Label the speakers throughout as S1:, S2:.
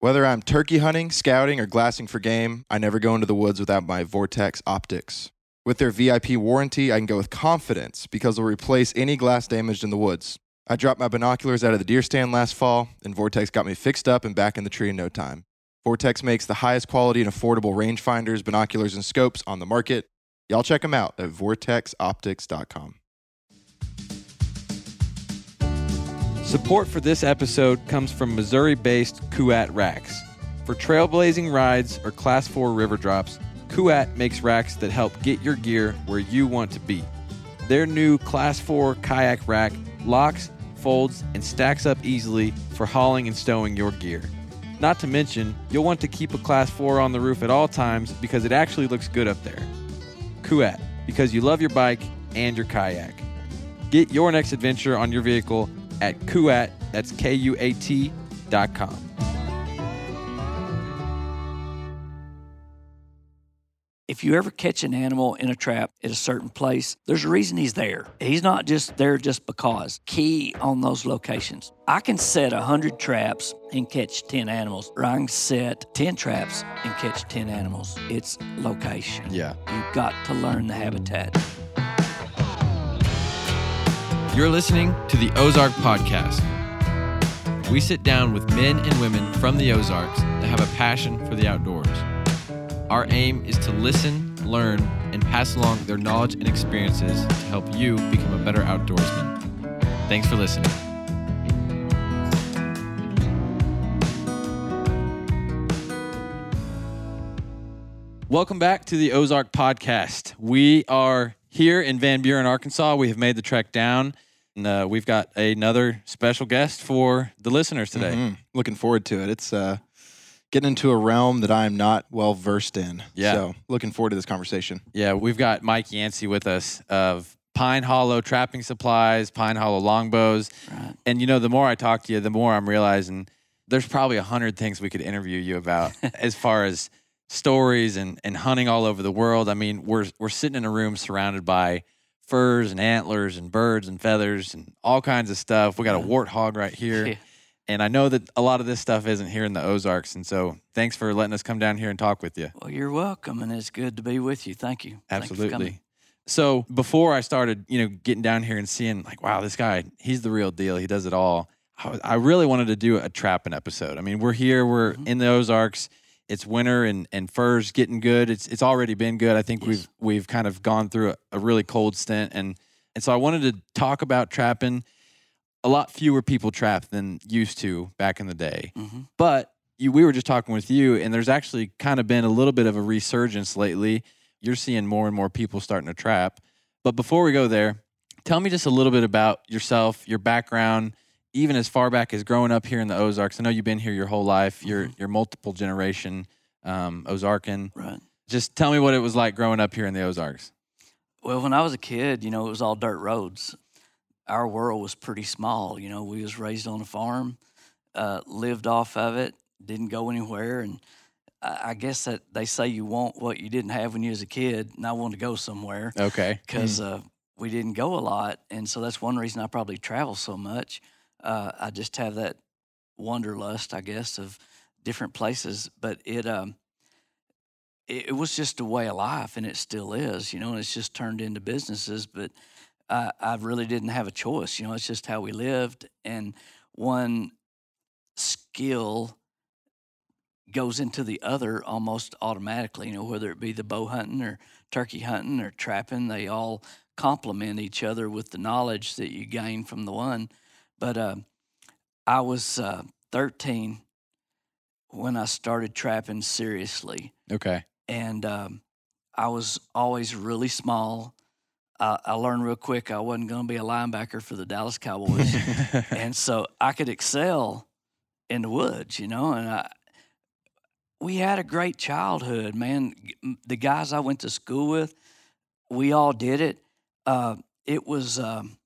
S1: Whether I'm turkey hunting, scouting, or glassing for game, I never go into the woods without my Vortex optics. With their VIP warranty, I can go with confidence because they'll replace any glass damaged in the woods. I dropped my binoculars out of the deer stand last fall, and Vortex got me fixed up and back in the tree in no time. Vortex makes the highest quality and affordable rangefinders, binoculars, and scopes on the market. Y'all check them out at vortexoptics.com.
S2: Support for this episode comes from Missouri based Kuat Racks. For trailblazing rides or Class 4 river drops, Kuat makes racks that help get your gear where you want to be. Their new Class 4 kayak rack locks, folds, and stacks up easily for hauling and stowing your gear. Not to mention, you'll want to keep a Class 4 on the roof at all times because it actually looks good up there. Kuat, because you love your bike and your kayak. Get your next adventure on your vehicle at Kuat, that's K U A T dot com.
S3: If you ever catch an animal in a trap at a certain place, there's a reason he's there. He's not just there just because. Key on those locations. I can set 100 traps and catch 10 animals, or I can set 10 traps and catch 10 animals. It's location.
S2: Yeah.
S3: You've got to learn the habitat.
S4: You're listening to the Ozark Podcast. We sit down with men and women from the Ozarks that have a passion for the outdoors. Our aim is to listen, learn, and pass along their knowledge and experiences to help you become a better outdoorsman. Thanks for listening.
S2: Welcome back to the Ozark Podcast. We are here in Van Buren, Arkansas. We have made the trek down, and uh, we've got another special guest for the listeners today.
S1: Mhm. Looking forward to it. It's uh, getting into a realm that I'm not well versed in.
S2: Yeah.
S1: So looking forward to this conversation.
S2: Yeah, we've got Mike Yancey with us of Pine Hollow Trapping Supplies, Pine Hollow Longbows.
S3: Right.
S2: And you know, the more I talk to you, the more I'm realizing there's probably a hundred things we could interview you about as far as stories and, and hunting all over the world. I mean, we're we're sitting in a room surrounded by furs and antlers and birds and feathers and all kinds of stuff. We got a warthog right here.
S3: Yeah.
S2: And I know that a lot of this stuff isn't here in the Ozarks. And so thanks for letting us come down here and talk with you.
S3: Well, you're welcome, and it's good to be with you. Thank you. Thank you for coming.
S2: Absolutely. So before I started, you know, getting down here and seeing like, wow, this guy, he's the real deal. He does it all. I, I really wanted to do a trapping episode. I mean, we're here, we're
S3: Mhm.
S2: in the Ozarks. It's winter and, and furs getting good. It's it's already been good. I think
S3: Yes.
S2: we've we've kind of gone through a, a really cold stint and and so I wanted to talk about trapping. A lot fewer people trap than used to back in the day.
S3: hmm
S2: But you, we were just talking with you, and there's actually kind of been a little bit of a resurgence lately. You're seeing more and more people starting to trap. But before we go there, tell me just a little bit about yourself, your background, even as far back as growing up here in the Ozarks. I know you've been here your whole life. You're you're multiple generation um, Ozarkan.
S3: Right.
S2: Just tell me what it was like growing up here in the Ozarks.
S3: Well, when I was a kid, you know, it was all dirt roads. Our world was pretty small. You know, we was raised on a farm, uh, lived off of it, didn't go anywhere, and I guess that they say you want what you didn't have when you was a kid, and I wanted to go somewhere
S2: Okay.
S3: because uh, we didn't go a lot, and so that's one reason I probably travel so much. Uh, I just have that wanderlust, I guess, of different places. But it, um, it, it was just a way of life, and it still is. You know, and it's just turned into businesses. But I, I really didn't have a choice. You know, it's just how we lived, and one skill goes into the other almost automatically. You know, whether it be the bow hunting or turkey hunting or trapping, they all complement each other with the knowledge that you gain from the one. But uh, I was uh, 13 when I started trapping seriously,
S2: Okay.
S3: and um, I was always really small. I, I learned real quick I wasn't going to be a linebacker for the Dallas Cowboys and so I could excel in the woods, you know. And I, we had a great childhood, man. The guys I went to school with, we all did it. Uh, it was um,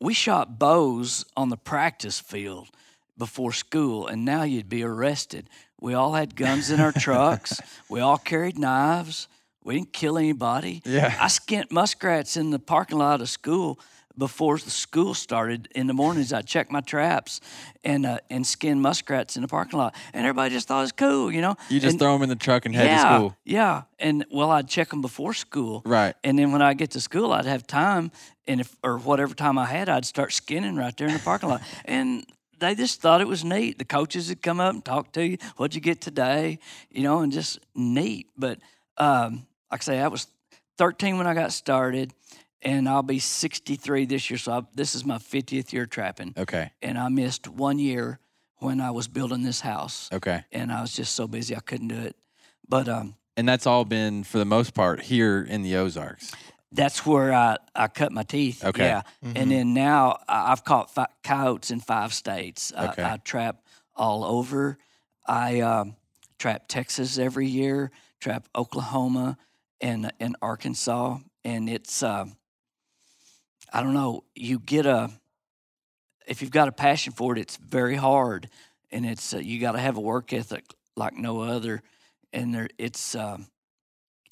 S3: we shot bows on the practice field before school, and now you'd be arrested. We all had guns in our trucks. We all carried knives. We didn't kill anybody.
S2: yeah.
S3: I skinned muskrats in the parking lot of school before the school started in the mornings. I'd check my traps and uh, and skin muskrats in the parking lot, and everybody just thought it was cool, you know.
S2: You just
S3: And-
S2: throw them in the truck and head
S3: yeah,
S2: to school.
S3: Yeah, and well, I'd check them before school,
S2: Right.
S3: and then when I get to school, I'd have time, and if or whatever time I had, I'd start skinning right there in the parking lot, and they just thought it was neat. The coaches would come up and talk to you. What'd you get today? You know, and just neat. But um, like I say, I was 13 when I got started, and I'll be 63 this year. So I, this is my 50th year trapping,
S2: Okay.
S3: and I missed one year when I was building this house,
S2: Okay.
S3: and I was just so busy I couldn't do it. But um,
S2: And that's all been for the most part here in the Ozarks.
S3: that's where I, I cut my teeth.
S2: Okay.
S3: Yeah. And then now I- I've caught fi- coyotes in five states.
S2: Okay.
S3: I, I trap all over. I um, trap Texas every year, trap Oklahoma and, and Arkansas. And it's, uh, I don't know, you get a, if you've got a passion for it, it's very hard. And it's, uh, you got to have a work ethic like no other. And there, it's, um,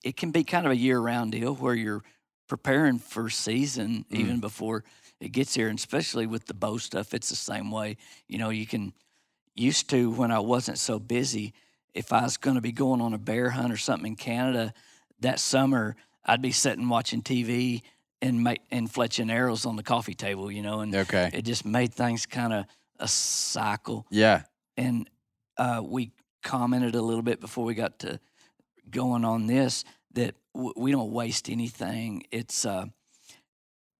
S3: it can be kind of a year round deal where you're preparing for season
S2: Mm.
S3: even before it gets here, and especially with the bow stuff, it's the same way. You know, you can used to when I wasn't so busy. If I was going to be going on a bear hunt or something in Canada that summer, I'd be sitting watching TV and make and fletching arrows on the coffee table. You know, and
S2: Okay.
S3: it just made things kind of a cycle
S2: Yeah.
S3: and uh, we commented a little bit before we got to going on this that w- we don't waste anything. It's uh,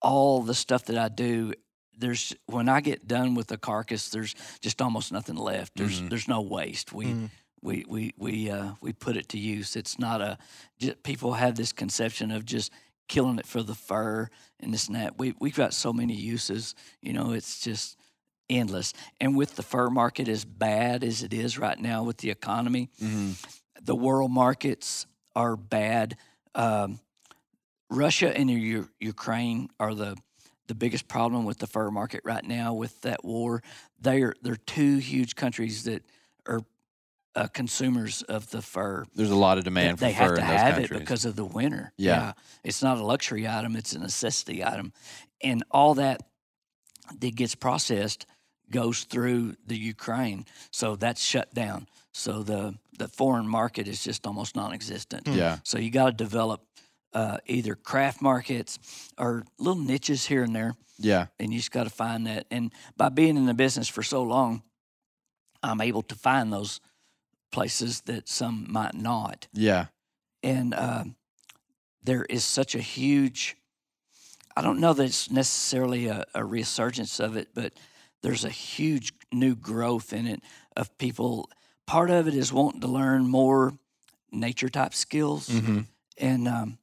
S3: all the stuff that I do. There's when I get done with the carcass, there's just almost nothing left. There's
S2: Mhm.
S3: there's no waste. We
S1: Mhm.
S3: we we we uh, we put it to use. It's not a. Just, people have this conception of just killing it for the fur and this and that. We we've got so many uses. You know, it's just endless. And with the fur market as bad as it is right now with the economy,
S2: hmm
S3: the world markets are bad. Um, Russia and U- Ukraine are the the biggest problem with the fur market right now with that war. They're they're two huge countries that are uh, consumers of the fur.
S2: There's a lot of demand
S3: they
S2: for
S3: have
S2: fur
S3: to
S2: in those
S3: have
S2: countries.
S3: it because of the winter.
S2: Yeah.
S3: it's not a luxury item; it's a necessity item, and all that that gets processed goes through the Ukraine, so that's shut down. So the the foreign market is just almost non-existent.
S2: yeah.
S3: So you got to develop uh, either craft markets or little niches here and there,
S2: Yeah.
S3: and you just got to find that. And by being in the business for so long, I'm able to find those places that some might not.
S2: Yeah.
S3: And um there is such a huge, I don't know that it's necessarily a, a resurgence of it, but there's a huge new growth in it of people. Part of it is wanting to learn more nature type skills
S2: hmm
S3: and um,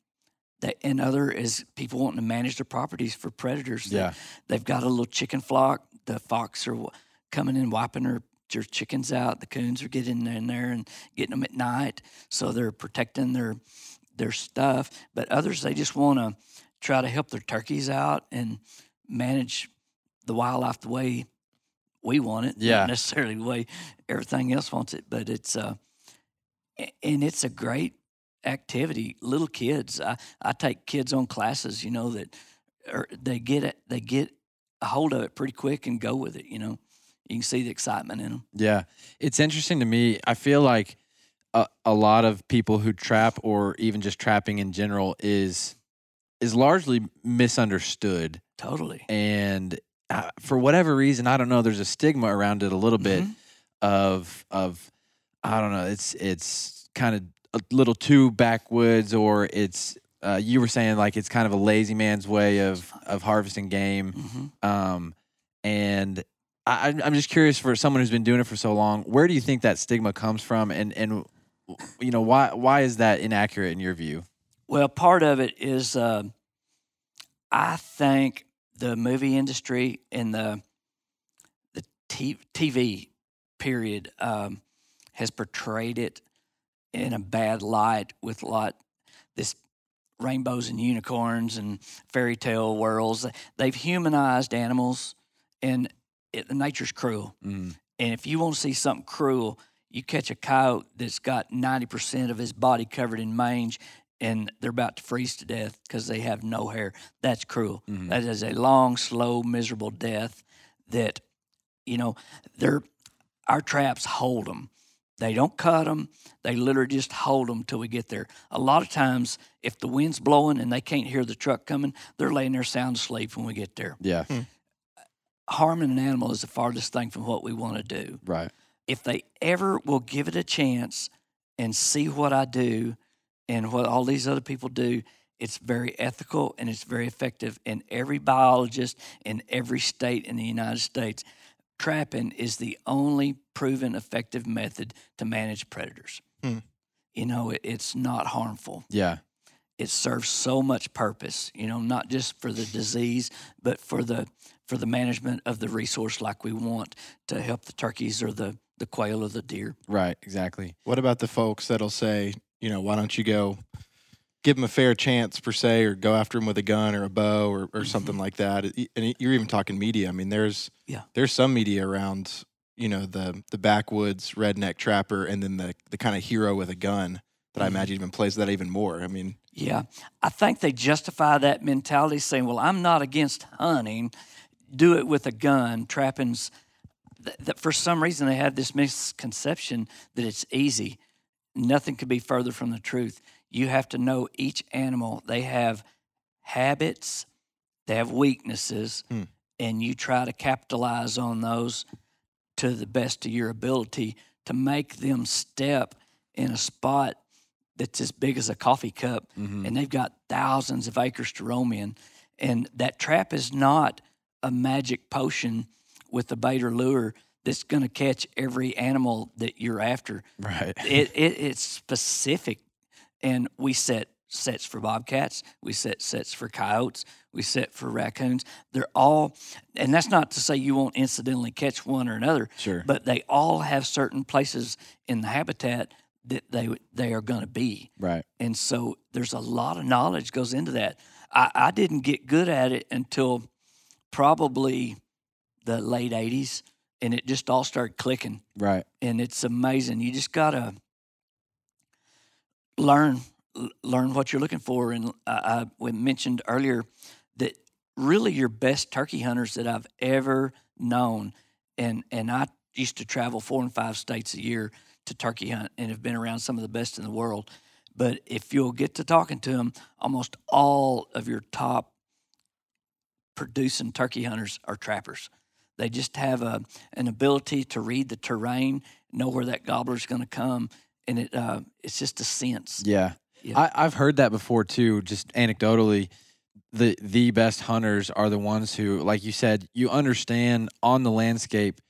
S3: that, and other is people wanting to manage their properties for predators. They-
S2: Yeah.
S3: they've got a little chicken flock. The fox are w- coming in wiping their, their chickens out. The coons are getting in there and getting them at night, so they're protecting their their stuff. But others they just want to try to help their turkeys out and manage the wildlife the way we want it.
S2: Yeah.
S3: not necessarily the way everything else wants it. But it's uh, a- and it's a great activity. Little kids, I, I take kids on classes, you know, that are, they get it, they get a hold of it pretty quick and go with it. You know, you can see the excitement in them.
S2: Yeah. It's interesting to me. I feel like a, a lot of people who trap or even just trapping in general is is largely misunderstood
S3: Totally.
S2: and uh, for whatever reason I don't know there's a stigma around it a little bit
S3: Mhm.
S2: of of I don't know it's it's kind of a little too backwoods or it's uh, you were saying like it's kind of a lazy man's way of of harvesting game
S3: Mhm.
S2: um, and I, I'm- just curious for someone who's been doing it for so long, where do you think that stigma comes from, and and you know why why is that inaccurate in your view?
S3: Well, part of it is uh, I think the movie industry and the the t- TV period um, has portrayed it in a bad light with a lot this rainbows and unicorns and fairy tale worlds. They've humanized animals, and it, nature's cruel.
S2: Mm,
S3: And if you want to see something cruel, you catch a coyote that's got 90% of his body covered in mange and they're about to freeze to death because they have no hair. That's cruel.
S2: Mhm.
S3: That is a long, slow, miserable death. That you know, they're our traps hold them. They don't cut them. They literally just hold them till we get there. A lot of times, if the wind's blowing and they can't hear the truck coming, they're laying there sound asleep when we get there.
S2: Yeah.
S3: Harming an animal is the farthest thing from what we want to do.
S2: Right.
S3: If they ever will give it a chance and see what I do and what all these other people do, it's very ethical and it's very effective. And every biologist in every state in the United States, trapping is the only proven effective method to manage predators.
S1: Hmm.
S3: You know, it, it's not harmful
S2: Yeah.
S3: It serves so much purpose you know not just for the disease but for the for the management of the resource like we want to help the turkeys or the the quail or the deer
S2: Right. Exactly.
S1: What about the folks that'll say, you know, why don't you go give them a fair chance per se, or go after them with a gun or a bow or, or something like that? And you're even talking media. I mean, there's
S3: Yeah.
S1: there's some media around, you know, the the backwoods redneck trapper, and then the the kind of hero with a gun that I
S3: Mhm.
S1: imagine even plays that even more. I mean,
S3: yeah. I think they justify that mentality saying well i'm not against hunting. Do it with a gun. Trapping's th- that for some reason they have this misconception that it's easy. Nothing could be further from the truth. You have to know each animal. They have habits they have weaknesses
S1: Hmm.
S3: and you try to capitalize on those to the best of your ability to make them step in a spot that's as big as a coffee cup
S2: Mhm.
S3: and they've got thousands of acres to roam in. And that trap is not a magic potion with a bait or lure that's going to catch every animal that you're after.
S2: Right.
S3: It, it it's specific, and we set sets for bobcats. We set sets for coyotes. We set for raccoons. They're all, and that's not to say you won't incidentally catch one or another,
S2: Sure.
S3: but they all have certain places in the habitat that they they are going to be.
S2: right.
S3: And so there's a lot of knowledge goes into that. I, I didn't get good at it until probably the late 80s, and it just all started clicking.
S2: Right.
S3: And it's amazing. You just got to learn learn what you're looking for. And I, I we mentioned earlier that really your best turkey hunters that I've ever known, and and I used to travel four and five states a year to turkey hunt, and have been around some of the best in the world. But if you'll get to talking to them, almost all of your top producing turkey hunters are trappers. They just have a an ability to read the terrain, know where that gobbler's going to come, and it uh, it's just a sense.
S2: Yeah.
S3: Yeah.
S2: I, I've heard that before too, just anecdotally. The the best hunters are the ones who, like you said, you understand on the landscape,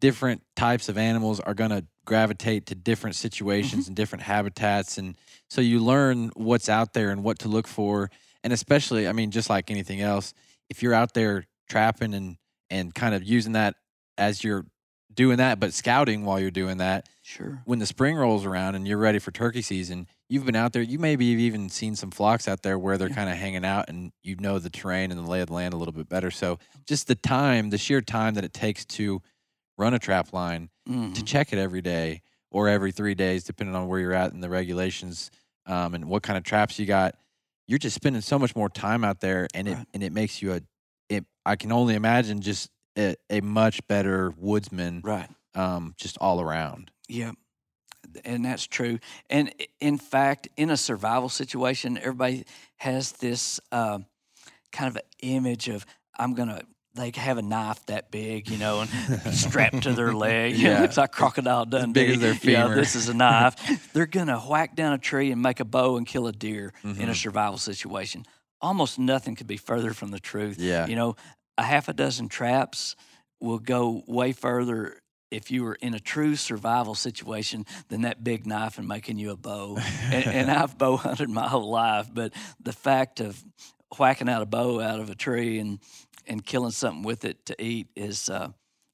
S2: different types of animals are gonna gravitate to different situations mm-hmm. and different habitats and so you learn what's out there and what to look for. And especially, I mean, just like anything else, if you're out there trapping and and kind of using that as you're doing that, but scouting while you're doing that,
S3: Sure.
S2: when the spring rolls around and you're ready for turkey season, you've been out there. You maybe have even seen some flocks out there where they're
S3: Yeah.
S2: kind of hanging out, and you know the terrain and the lay of the land a little bit better. So just the time, the sheer time that it takes to run a trap line, to
S3: Mhm.
S2: check it every day or every three days, depending on where you're at and the regulations um, and what kind of traps you got. You're just spending so much more time out there, and it
S3: Right.
S2: and it makes you a. It, I can only imagine just a, a much better woodsman,
S3: Right.
S2: um, just all around.
S3: Yeah. And that's true. And in fact, in a survival situation, everybody has this uh, kind of image of I'm gonna. They have a knife that big, you know, and strapped to their leg.
S2: Yeah.
S3: it looks like crocodile Dundee.
S2: big as their femur.
S3: Yeah, this is a knife. They're gonna whack down a tree and make a bow and kill a deer in a
S2: Mhm.
S3: survival situation. Almost nothing could be further from the truth.
S2: Yeah.
S3: You know, a half a dozen traps will go way further if you were in a true survival situation than that big knife and making you a bow. and, and I've bow hunted my whole life, but the fact of whacking out a bow out of a tree and and killing something with it to eat is uh,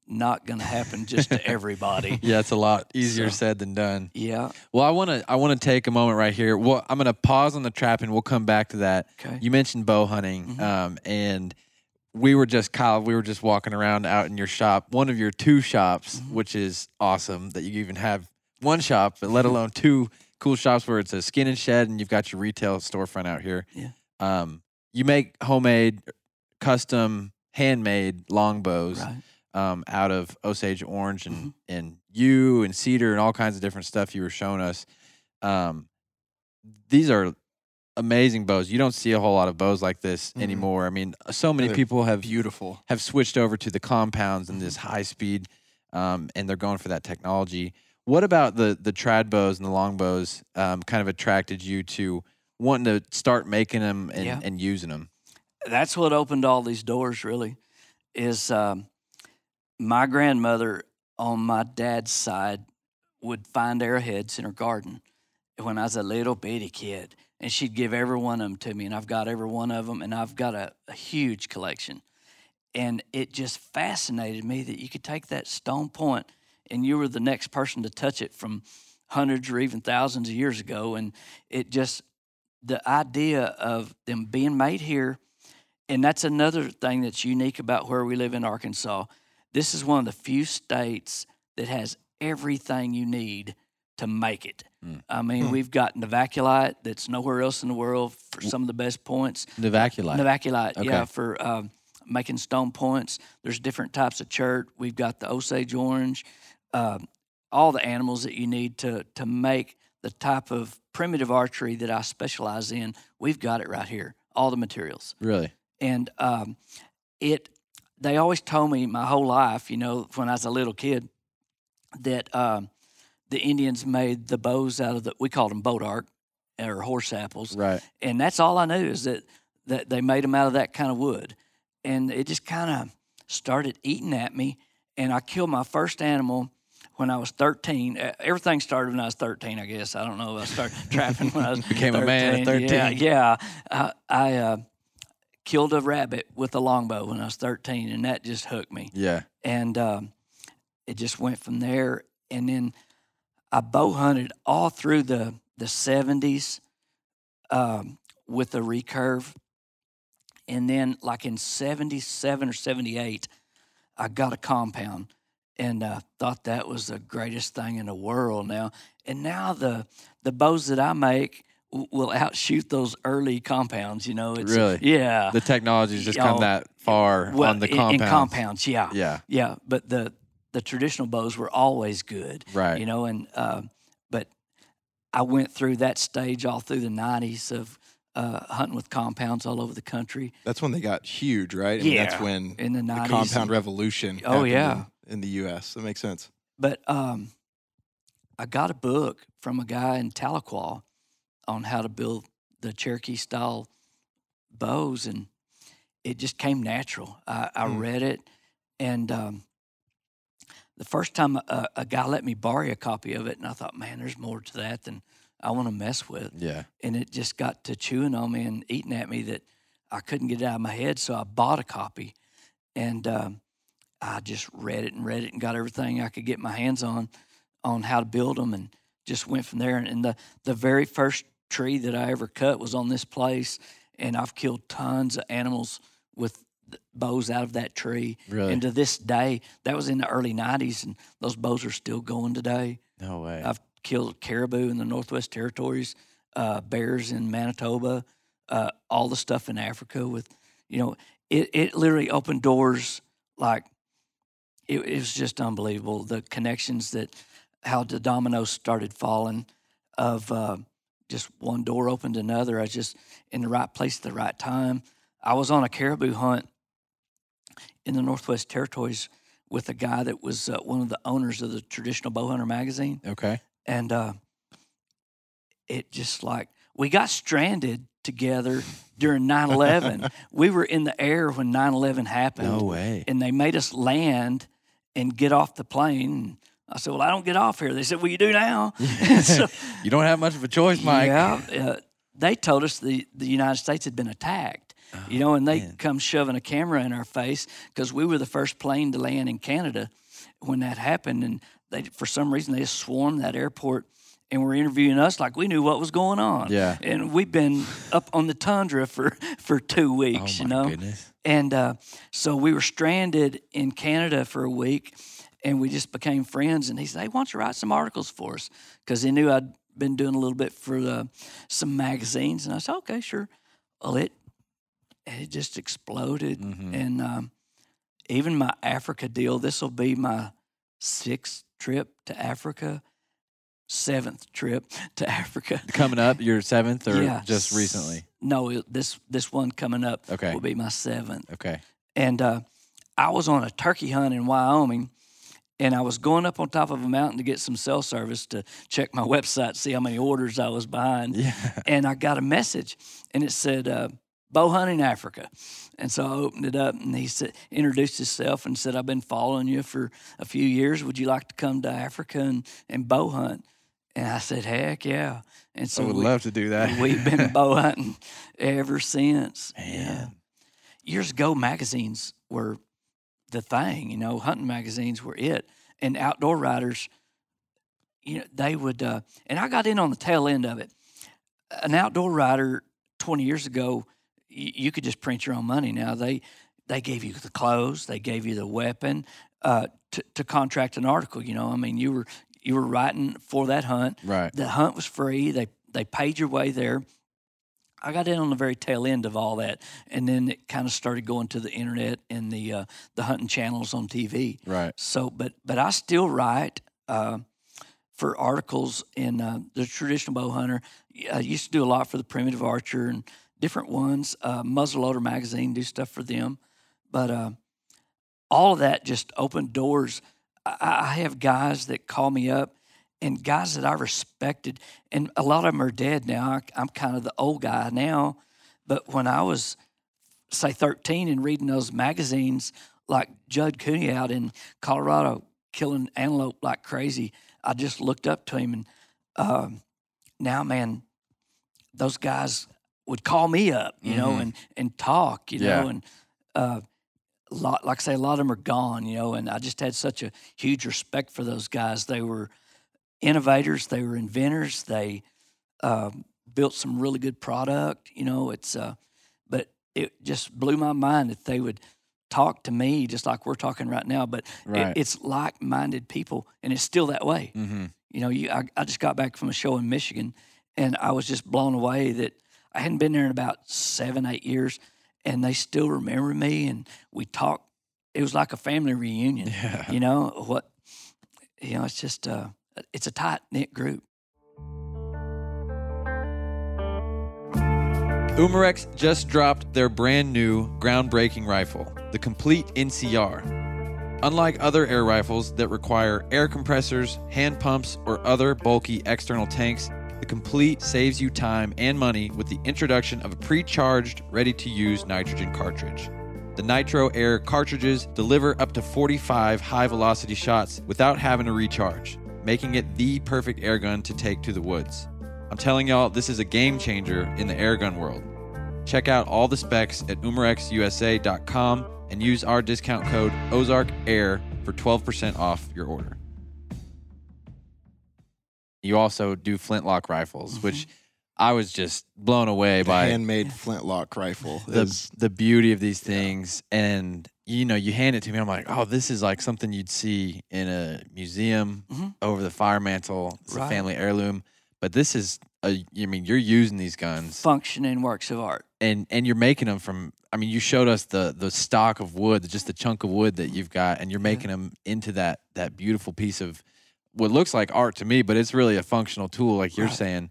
S3: not going to happen just to everybody.
S2: Yeah, it's a lot easier
S3: So-
S2: said than done.
S3: Yeah.
S2: Well, I want to I want to take a moment right here. Well, I'm going to pause on the trap and we'll come back to that.
S3: Okay.
S2: You mentioned bow hunting,
S3: Mhm.
S2: um, and we were just Kyle. We were just walking around out in your shop, one of your two shops,
S3: Mhm.
S2: which is awesome that you even have one shop, but
S3: Mm-hmm.
S2: let alone two cool shops where it's a skin and shed, and you've got your retail storefront out here.
S3: Yeah.
S2: Um, you make homemade, custom, handmade longbows
S3: Right.
S2: um, out of Osage orange and
S3: Mhm.
S2: and yew and cedar and all kinds of different stuff you were showing us. Um, these are amazing bows. You don't see a whole lot of bows like this
S1: Mhm.
S2: anymore. I mean, so many
S1: They're
S2: people have
S1: Beautiful.
S2: have switched over to the compounds and this high speed, um, and they're going for that technology. What about the the trad bows and the long bows? Um, kind of attracted you to wanting to start making them and,
S3: Yeah.
S2: and using them.
S3: That's what opened all these doors really is um, my grandmother on my dad's side would find arrowheads in her garden when I was a little bitty kid, and she'd give every one of them to me, and I've got every one of them, and I've got a, a huge collection. And it just fascinated me that you could take that stone point, and you were the next person to touch it from hundreds or even thousands of years ago, and it just the idea of them being made here and that's another thing that's unique about where we live in Arkansas. This is one of the few states that has everything you need to make it.
S2: Mm.
S3: I mean,
S1: Hmm.
S3: we've got Novaculite that's nowhere else in the world for some of the best points.
S2: Novaculite.
S3: Novaculite, yeah, for um, making stone points. There's different types of chert. We've got the Osage orange, um, all the animals that you need to to make the type of primitive archery that I specialize in. We've got it right here. All the materials
S2: really?
S3: And um, it they always told me my whole life you know when i was a little kid that um, the indians made the bows out of the we called them bois d'arc or horse apples
S2: Right.
S3: and that's all i knew is that that they made them out of that kind of wood and it just kind of started eating at me and i killed my first animal when I was 13, Uh, everything started when I was 13, I guess. I don't know. I started trapping when I was
S2: Became a man at
S3: Yeah,
S2: 13.
S3: yeah. I, I uh, killed a rabbit with a longbow when I was 13, and that just hooked me.
S2: Yeah.
S3: And um, it just went from there. And then I bow hunted all through the, the 70s um, with a recurve. And then, like in 77 or 78, I got a compound and uh, thought that was the greatest thing in the world now. And now the the bows that I make will outshoot those early compounds. You know, it's,
S2: Really?
S3: yeah.
S2: The technology's just
S3: Oh,
S2: come that far
S3: well,
S2: on the
S3: in-
S2: compound.
S3: in compounds, yeah,
S2: Yeah.
S3: yeah. But the the traditional bows were always good,
S2: Right.
S3: you know. And uh, but I went through that stage all through the '90s of uh, hunting with compounds all over the country.
S1: That's when they got huge, right? I mean, that's when
S3: in the
S1: the
S3: 90s.
S1: compound revolution.
S3: Oh, yeah.
S1: in, in the U.S. That makes sense.
S3: But um, I got a book from a guy in Tahlequah on how to build the Cherokee style bows, and it just came natural. I, I
S1: Mm.
S3: read it, and um, the first time a, a guy let me borrow a copy of it, and I thought, man, there's more to that than I want to mess with.
S2: Yeah.
S3: And it just got to chewing on me and eating at me that I couldn't get it out of my head. So I bought a copy, and um, I just read it and read it and got everything I could get my hands on on how to build them, and just went from there. And, and the the very first tree that I ever cut was on this place, and I've killed tons of animals with bows out of that tree.
S2: Really?
S3: And to this day, that was in the early '90s, and those bows are still going today.
S2: no way.
S3: I've killed caribou in the Northwest Territories, uh, bears in Manitoba, uh, all the stuff in Africa. With you know, it it literally opened doors like it, it was just unbelievable. The connections that how the dominoes started falling of uh, just one door opened another. I was just in the right place at the right time. I was on a caribou hunt in the Northwest Territories with a guy that was uh, one of the owners of the Traditional Bowhunter magazine
S2: okay.
S3: and uh, it just like we got stranded together during 9-11 we were in the air when 9-11 happened
S2: No way.
S3: and they made us land and get off the plane i said well i don't get off here they said well you do now so,
S2: you don't have much of a choice, Mike.
S3: yeah uh, they told us the, the united states had been attacked you know and they
S2: man.
S3: come shoving a camera in our face because we were the first plane to land in canada when that happened and they for some reason they just swarmed that airport and were interviewing us like we knew what was going on
S2: Yeah.
S3: and we've been up on the tundra for for two
S2: Oh
S3: weeks
S2: my
S3: you know
S2: goodness.
S3: and uh, so we were stranded in Canada for a week. And we just became friends. And he said, "Hey, why don't you write some articles for us?" Because he knew I'd been doing a little bit for the, some magazines, and I said, "Okay, sure." Well, it it just exploded,
S2: Mhm.
S3: and um, even my Africa deal. This will be my sixth trip to Africa, seventh trip to Africa.
S2: Coming up, your seventh or
S3: Yeah,
S2: just recently?
S3: No, it, this this one coming up
S2: Okay.
S3: will be my seventh.
S2: Okay.
S3: And uh, I was on a turkey hunt in Wyoming, and I was going up on top of a mountain to get some cell service to check my website, see how many orders I was behind.
S2: Yeah.
S3: And I got a message, and it said, uh, "Bow hunting Africa." And so I opened it up, and he said, introduced himself, and said, "I've been following you for a few years. Would you like to come to Africa and, and bow hunt?" And I said, "Heck yeah!" And so
S2: I would
S3: we-
S2: love to do that.
S3: We've been bow hunting ever since.
S2: Man.
S3: Yeah. Years ago, magazines were the thing. You know, hunting magazines were it, and outdoor writers. You know, they would, uh, and I got in on the tail end of it. An outdoor writer twenty years ago, y- you could just print your own money. Now they they gave you the clothes, they gave you the weapon uh, to, to contract an article. You know, I mean, you were you were writing for that hunt.
S2: Right.
S3: The hunt was free. They they paid your way there. I got in on the very tail end of all that, and then it kind of started going to the internet and the uh, the hunting channels on TV.
S2: Right.
S3: So, but but I still write uh, for articles in uh, the traditional bow hunter. I used to do a lot for the primitive archer and different ones. Uh, Muzzleloader magazine do stuff for them, but uh, all of that just opened doors. I, I have guys that call me up and guys that I respected, and a lot of them are dead now. I, I'm kind of the old guy now, but when I was say 13 and reading those magazines like Judd Cooney out in Colorado killing antelope like crazy, I just looked up to him and um, now, man, those guys would call me up, you know,
S2: Mhm.
S3: and and talk, you
S2: Yeah.
S3: know, and uh, a lot, like I say, a lot of them are gone, you know, and I just had such a huge respect for those guys. They were innovators, they were inventors, they uh, built some really good product, you know. It's uh, but it just blew my mind that they would talk to me just like we're talking right now, but it- it's like-minded people, and it's still that way.
S2: Mm-hmm.
S3: You know, you I, I just got back from a show in Michigan, and I was just blown away that I hadn't been there in about seven, eight years, and they still remember me, and we talked. It was like a family reunion.
S2: Yeah.
S3: You know what? You know, it's just uh, it's a tight knit group.
S2: Umarex just dropped their brand new groundbreaking rifle, the Complete NCR. Unlike other air rifles that require air compressors, hand pumps, or other bulky external tanks, the Complete saves you time and money with the introduction of a pre charged, ready to use nitrogen cartridge. The Nitro Air cartridges deliver up to 45 high velocity shots without having to recharge, making it the perfect air gun to take to the woods. I'm telling y'all, this is a game changer in the airgun world. Check out all the specs at umarexusa.com and use our discount code OzarkAir for 12% off your order. You also do flintlock rifles, mm-hmm. which I was just blown away
S1: The
S2: by
S1: handmade flintlock rifle
S2: the
S1: is
S2: the beauty of these things and you know you hand it to me i'm like oh this is like something you'd see in a museum
S3: Mhm.
S2: over the fire mantle it's a family heirloom but this is a, i mean you're using these guns
S3: Functioning works of art.
S2: and and you're making them from i mean you showed us the the stock of wood just the chunk of wood that you've got and you're making them into that that beautiful piece of what looks like art to me but it's really a functional tool like you're
S3: Right.
S2: saying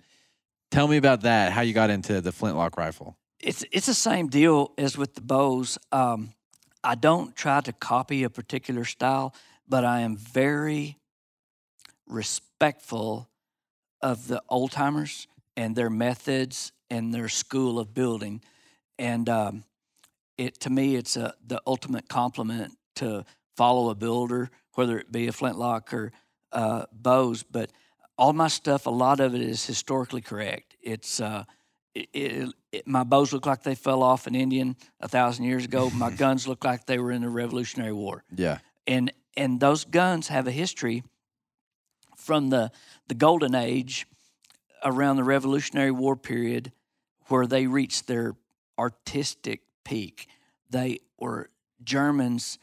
S2: tell me about that how you got into the flintlock rifle
S3: it's it's the same deal as with the bows. Um, I don't try to copy a particular style, but I am very respectful of the old timers and their methods and their school of building. And um, it to me, it's a the ultimate compliment to follow a builder, whether it be a flintlock or uh, bows. But all my stuff, a lot of it is historically correct. It's uh, it, it, it, my bows look like they fell off an Indian a thousand years ago. My guns look like they were in the Revolutionary War,
S2: yeah
S3: and and those guns have a history from the the Golden Age around the Revolutionary War period, where they reached their artistic peak. They were Germans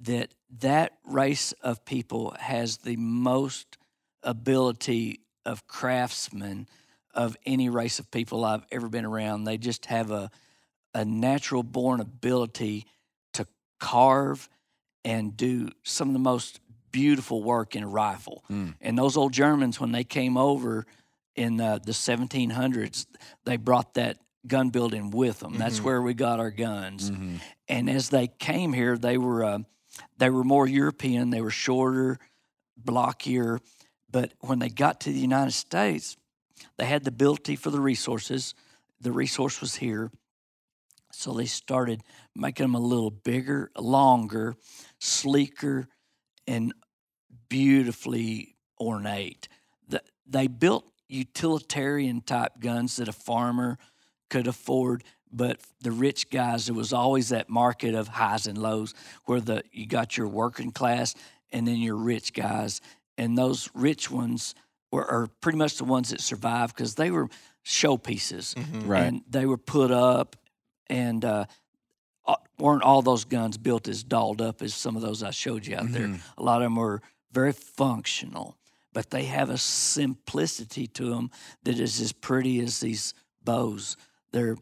S3: that that race of people has the most ability of craftsmen of any race of people I've ever been around. They just have a a natural born ability to carve and do some of the most beautiful work in a rifle.
S2: Mm.
S3: And those old Germans, when they came over in uh, the 1700s, they brought that gun building with them. That's
S1: Mhm.
S3: where we got our guns.
S2: Mm-hmm.
S3: And as they came here, they were uh, they were more European. They were shorter, blockier. But when they got to the United States, they had the ability for the resources. The resource was here. So they started making them a little bigger, longer, sleeker, and beautifully ornate. They built utilitarian type guns that a farmer could afford, but the rich guys, there was always that market of highs and lows where the you got your working class and then your rich guys. And those rich ones were are pretty much the ones that survived because they were showpieces
S1: Mhm.
S2: Right.
S3: and they were put up and uh, weren't all those guns built as dolled up as some of those I showed you out there.
S2: Mhm.
S3: A lot of them were very functional, but they have a simplicity to them that is as pretty as these bows. They're,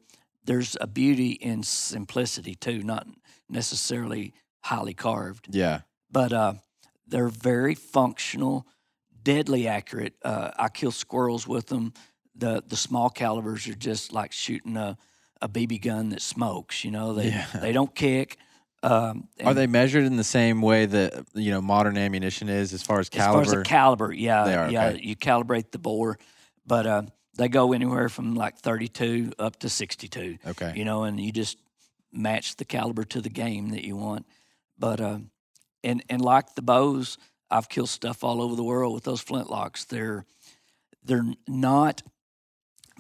S3: there's a beauty in simplicity too, not necessarily highly carved
S2: Yeah.
S3: but uh, they're very functional, deadly accurate. Uh, I kill squirrels with them. The the small calibers are just like shooting a, a BB gun that smokes. You know, they
S2: Yeah.
S3: they don't kick. Um,
S2: Are they measured in the same way that you know modern ammunition is as far as caliber?
S3: as far as
S2: caliber?
S3: the caliber? Yeah,
S2: are,
S3: yeah.
S2: okay.
S3: You calibrate the bore, but uh, they go anywhere from like 32 up to 62.
S2: okay.
S3: you know, and you just match the caliber to the game that you want. But uh, and and like the bows, I've killed stuff all over the world with those flintlocks. They're they're not.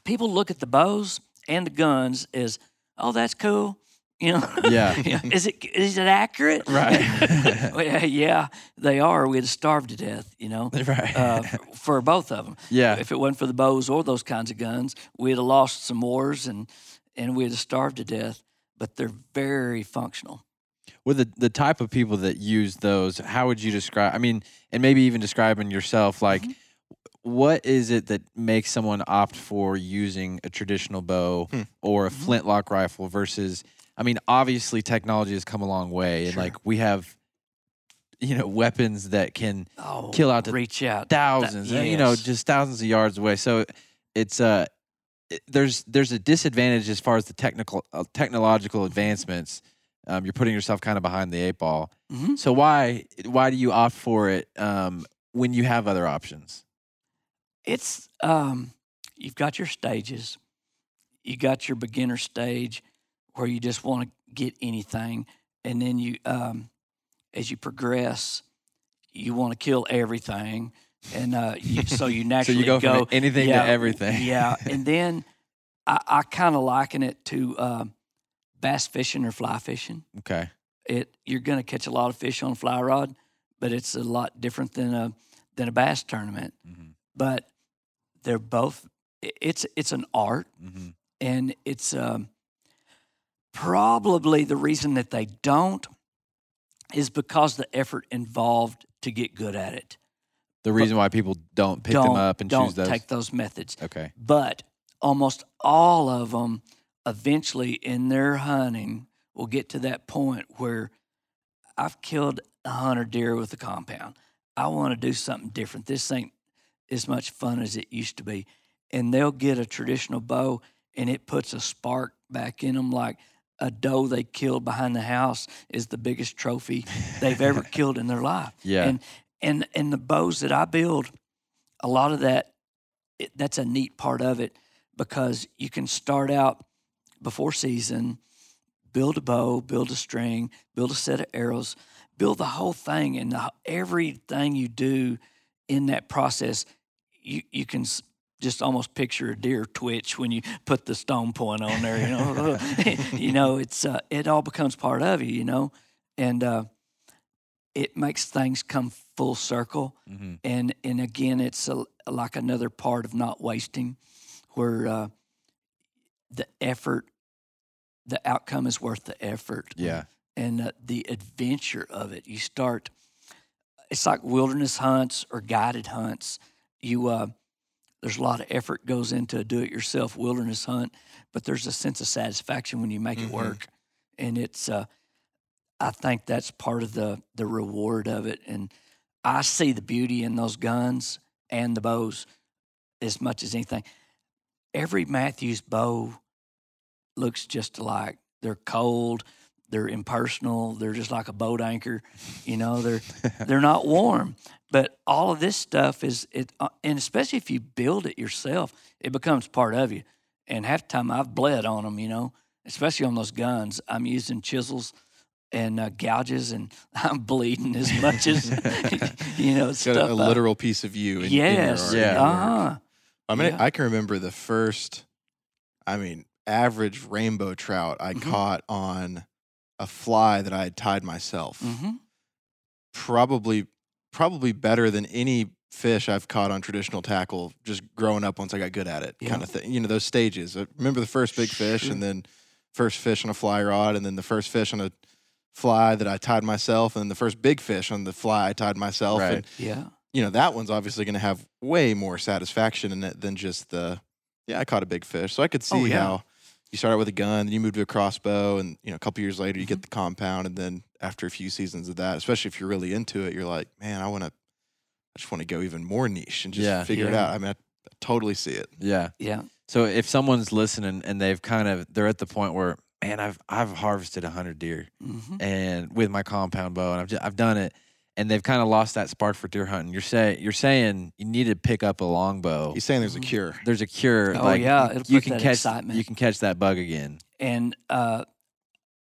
S3: People look at the bows and the guns as, oh, that's cool. You know,
S2: Yeah.
S3: Is it is it accurate?
S2: Right.
S3: Yeah, they are. We'd have starved to death. You know,
S2: right.
S3: uh, for both of them
S2: yeah.
S3: if it wasn't for the bows or those kinds of guns, we'd have lost some wars and and we'd have starved to death. But they're very functional.
S2: With the the type of people that use those, how would you describe? I mean, and maybe even describing yourself. Like,
S3: Mm-hmm.
S2: what is it that makes someone opt for using a traditional bow
S1: Hmm.
S2: or a
S3: Mhm.
S2: flintlock rifle versus? I mean, obviously, technology has come a long way, and like we have, you know, weapons that can
S3: Oh,
S2: Kill out to
S3: reach out.
S2: thousands, uh, you know, just thousands of yards away. So it's uh, it- there's there's a disadvantage as far as the technical uh, technological advancements. Um, you're putting yourself kind of behind the eight ball.
S3: Mhm.
S2: So why why do you opt for it um, when you have other options?
S3: It's um, you've got your stages. You got your beginner stage where you just want to get anything, and then you, um, as you progress, you want to kill everything, and uh, you, so you
S2: So
S3: naturally
S2: you go from anything
S3: yeah,
S2: to everything.
S3: Yeah, and then I, I kind of liken it to uh, bass fishing or fly fishing.
S2: Okay.
S3: It you're going to catch a lot of fish on a fly rod, but it's a lot different than a than a bass tournament.
S2: Mhm.
S3: But they're both. It's it's an art,
S2: hmm
S3: and it's um, probably the reason that they don't is because the effort involved to get good at it.
S2: The reason why people don't pick
S3: don't
S2: them up and
S3: don't
S2: choose those.
S3: take those methods.
S2: okay.
S3: but almost all of them eventually in their hunting will get to that point where I've killed a hundred deer with a compound. I want to do something different. This ain't as much fun as it used to be. And they'll get a traditional bow and it puts a spark back in them like a doe they killed behind the house is the biggest trophy they've ever killed in their life.
S2: Yeah.
S3: And and and the bows that I build, a lot of that it, that's a neat part of it because you can start out before season, build a bow, build a string, build a set of arrows, build the whole thing, and the, everything you do in that process, you you can just almost picture a deer twitch when you put the stone point on there. You know, you know it's uh, it all becomes part of you. You know, and uh, it makes things come full circle
S2: hmm
S3: and and again it's a, like another part of not wasting where uh, the effort the outcome is worth the effort
S2: Yeah.
S3: and uh, the adventure of it. You start. It's like wilderness hunts or guided hunts. You uh, there's a lot of effort goes into a do-it-yourself wilderness hunt, but there's a sense of satisfaction when you make
S1: Mhm.
S3: it work, and it's. Uh, I think that's part of the the reward of it, and I see the beauty in those guns and the bows as much as anything. Every Mathews bow looks just alike. They're cold, they're impersonal, they're just like a boat anchor. You know, they're they're not warm. But all of this stuff is it, uh, and especially if you build it yourself, it becomes part of you. And half the time I've bled on them. You know, especially on those guns. I'm using chisels and uh, gouges, and I'm bleeding as much as you know
S1: It's got
S3: stuff.
S1: a, literal piece of you. In,
S3: yes,
S1: In your,
S2: Yeah.
S3: uh huh.
S1: I mean,
S3: Yeah.
S1: I can remember the first, I mean, average rainbow trout I
S3: Mhm.
S1: caught on a fly that I had tied myself.
S3: hmm
S1: Probably, probably better than any fish I've caught on traditional tackle. Just growing up, once I got good at it,
S3: Yeah.
S1: kind of thing. You know, those stages. I remember the first big fish, and then first fish on a fly rod, and then the first fish on a fly that I tied myself, and then the first big fish on the fly I tied myself.
S2: Right.
S1: And
S3: Yeah.
S1: You know that one's obviously going to have way more satisfaction in it than just the yeah i caught a big fish so i could see
S3: Oh, yeah.
S1: how you start out with a gun then you move to a crossbow and you know a couple years later you
S3: Mm-hmm.
S1: get the compound and then after a few seasons of that especially if you're really into it you're like man i want to i just want to go even more niche and just
S2: Yeah.
S1: figure it out i mean I totally see it
S2: Yeah.
S3: Yeah.
S2: So if someone's listening and they've kind of they're at the point where man I've I've harvested a hundred deer
S3: hmm
S2: and with my compound bow and I've just, I've done it and they've kind of lost that spark for deer hunting. You're saying you're saying you need to pick up a longbow.
S1: he's saying there's a cure
S2: There's a cure.
S3: Oh,
S2: like
S3: yeah,
S2: you,
S3: it'll
S2: you
S3: put
S2: can catch
S3: excitement.
S2: you can catch that bug again.
S3: And uh,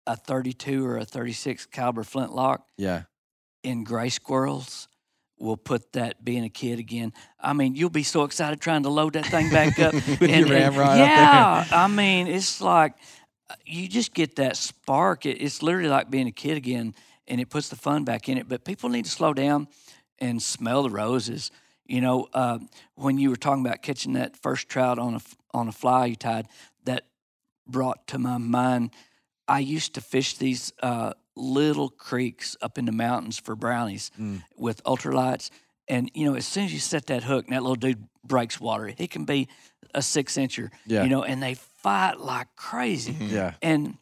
S3: a 32 or a 36 caliber flintlock
S2: Yeah.
S3: in gray squirrels will put that being a kid again. I mean, you'll be so excited trying to load that thing back up.
S2: With your ramrod up there.
S3: yeah, I mean, it's like uh, you just get that spark. It, it's literally like being a kid again, and it puts the fun back in it. But people need to slow down and smell the roses. You know, uh, when you were talking about catching that first trout on a on a fly you tied, that brought to my mind. I used to fish these uh, little creeks up in the mountains for brownies
S2: Mm.
S3: with ultralights. And, you know, as soon as you set that hook and that little dude breaks water, he can be a six incher,
S2: Yeah.
S3: you know, and they fight like crazy.
S1: Mhm.
S2: Yeah.
S3: And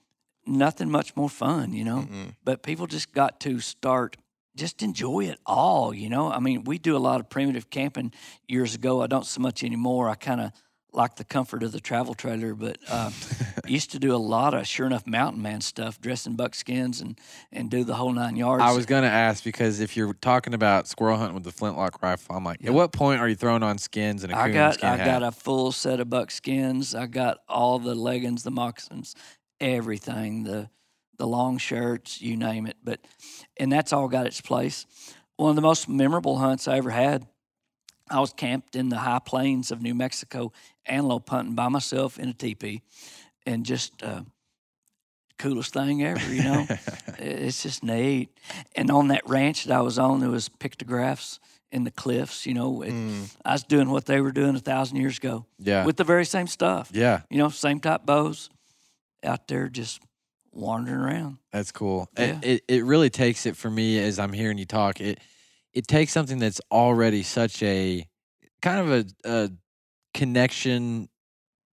S3: nothing much more fun, you know.
S1: Mm-mm.
S3: But people just got to start, just enjoy it all, you know. I mean, we do a lot of primitive camping years ago. I don't so much anymore. I kind of like the comfort of the travel trailer, but uh, used to do a lot of sure enough mountain man stuff, dress in buckskins and and do the whole nine yards.
S2: I was gonna ask because if you're talking about squirrel hunting with the flintlock rifle, I'm like,
S3: Yeah.
S2: at what point are you throwing on skins and a
S3: I got I
S2: hat?
S3: got a full set of buckskins. I got all the leggings, the moccasins, everything, the the long shirts, you name it. But and that's all got its place. One of the most memorable hunts I ever had. I was camped in the high plains of New Mexico, antelope hunting by myself in a teepee, and just uh, coolest thing ever. You know, it's just neat. And on that ranch that I was on, there was pictographs in the cliffs. You know, it,
S1: Mm.
S3: I was doing what they were doing a thousand years ago
S2: yeah.
S3: with the very same stuff.
S2: yeah.
S3: You know, same type bows out there just wandering around.
S2: That's cool.
S3: Yeah.
S2: It, it it really takes it for me as I'm hearing you talk. It it takes something that's already such a kind of a, a connection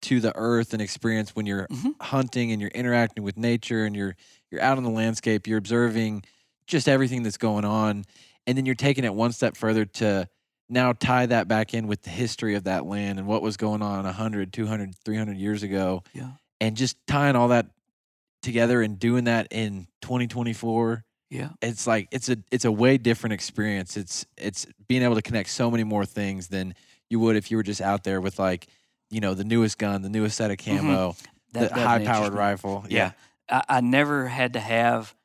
S2: to the earth and experience when you're
S3: Mhm.
S2: hunting and you're interacting with nature and you're you're out on the landscape, you're observing just everything that's going on and then you're taking it one step further to now tie that back in with the history of that land and what was going on 100, 200, 300 years ago
S3: Yeah.
S2: And just tying all that together and doing that in 2024
S3: Yeah.
S2: it's like it's a it's a way different experience it's it's being able to connect so many more things than you would if you were just out there with like you know the newest gun the newest set of
S3: Mhm.
S2: camo
S3: That
S2: the high powered rifle
S3: Yeah. I, I never had to have,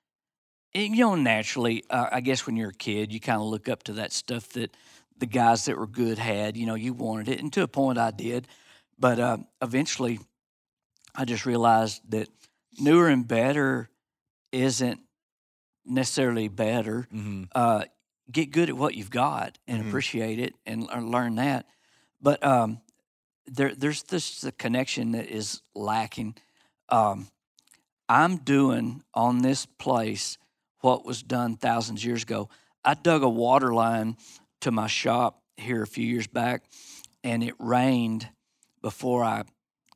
S3: and, you know, naturally, uh, I guess when you're a kid, you kind of look up to that stuff that the guys that were good had. You know, you wanted it, and to a point, I did. But uh, eventually, I just realized that newer and better isn't necessarily better.
S2: hmm
S3: uh, get good at what you've got and
S1: Mhm.
S3: appreciate it and learn that. But um, there, there's this the connection that is lacking. Um, I'm doing on this place what was done thousands of years ago. I dug a water line to my shop here a few years back, and it rained before I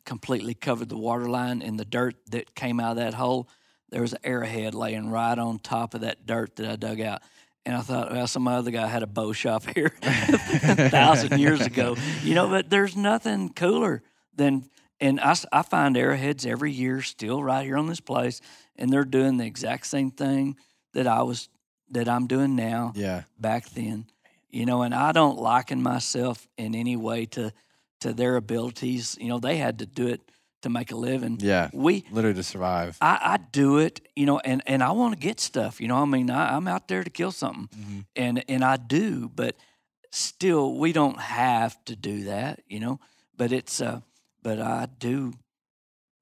S3: completely covered the water line. And the dirt that came out of that hole, there was an arrowhead laying right on top of that dirt that I dug out. And I thought, well, some other guy had a bow shop here a thousand years ago, you know. But there's nothing cooler than, and I, I find arrowheads every year still right here on this place, and they're doing the exact same thing that I was that I'm doing now
S2: Yeah.
S3: back then, you know. And I don't liken myself in any way to to their abilities. You know, they had to do it to make a living.
S2: Yeah.
S3: We
S2: Literally to survive.
S3: I, I do it, you know, and, and I want to get stuff, you know. I mean, I, I'm out there to kill something,
S2: Mhm.
S3: and and I do, but still, we don't have to do that, you know. But it's, uh, but I do.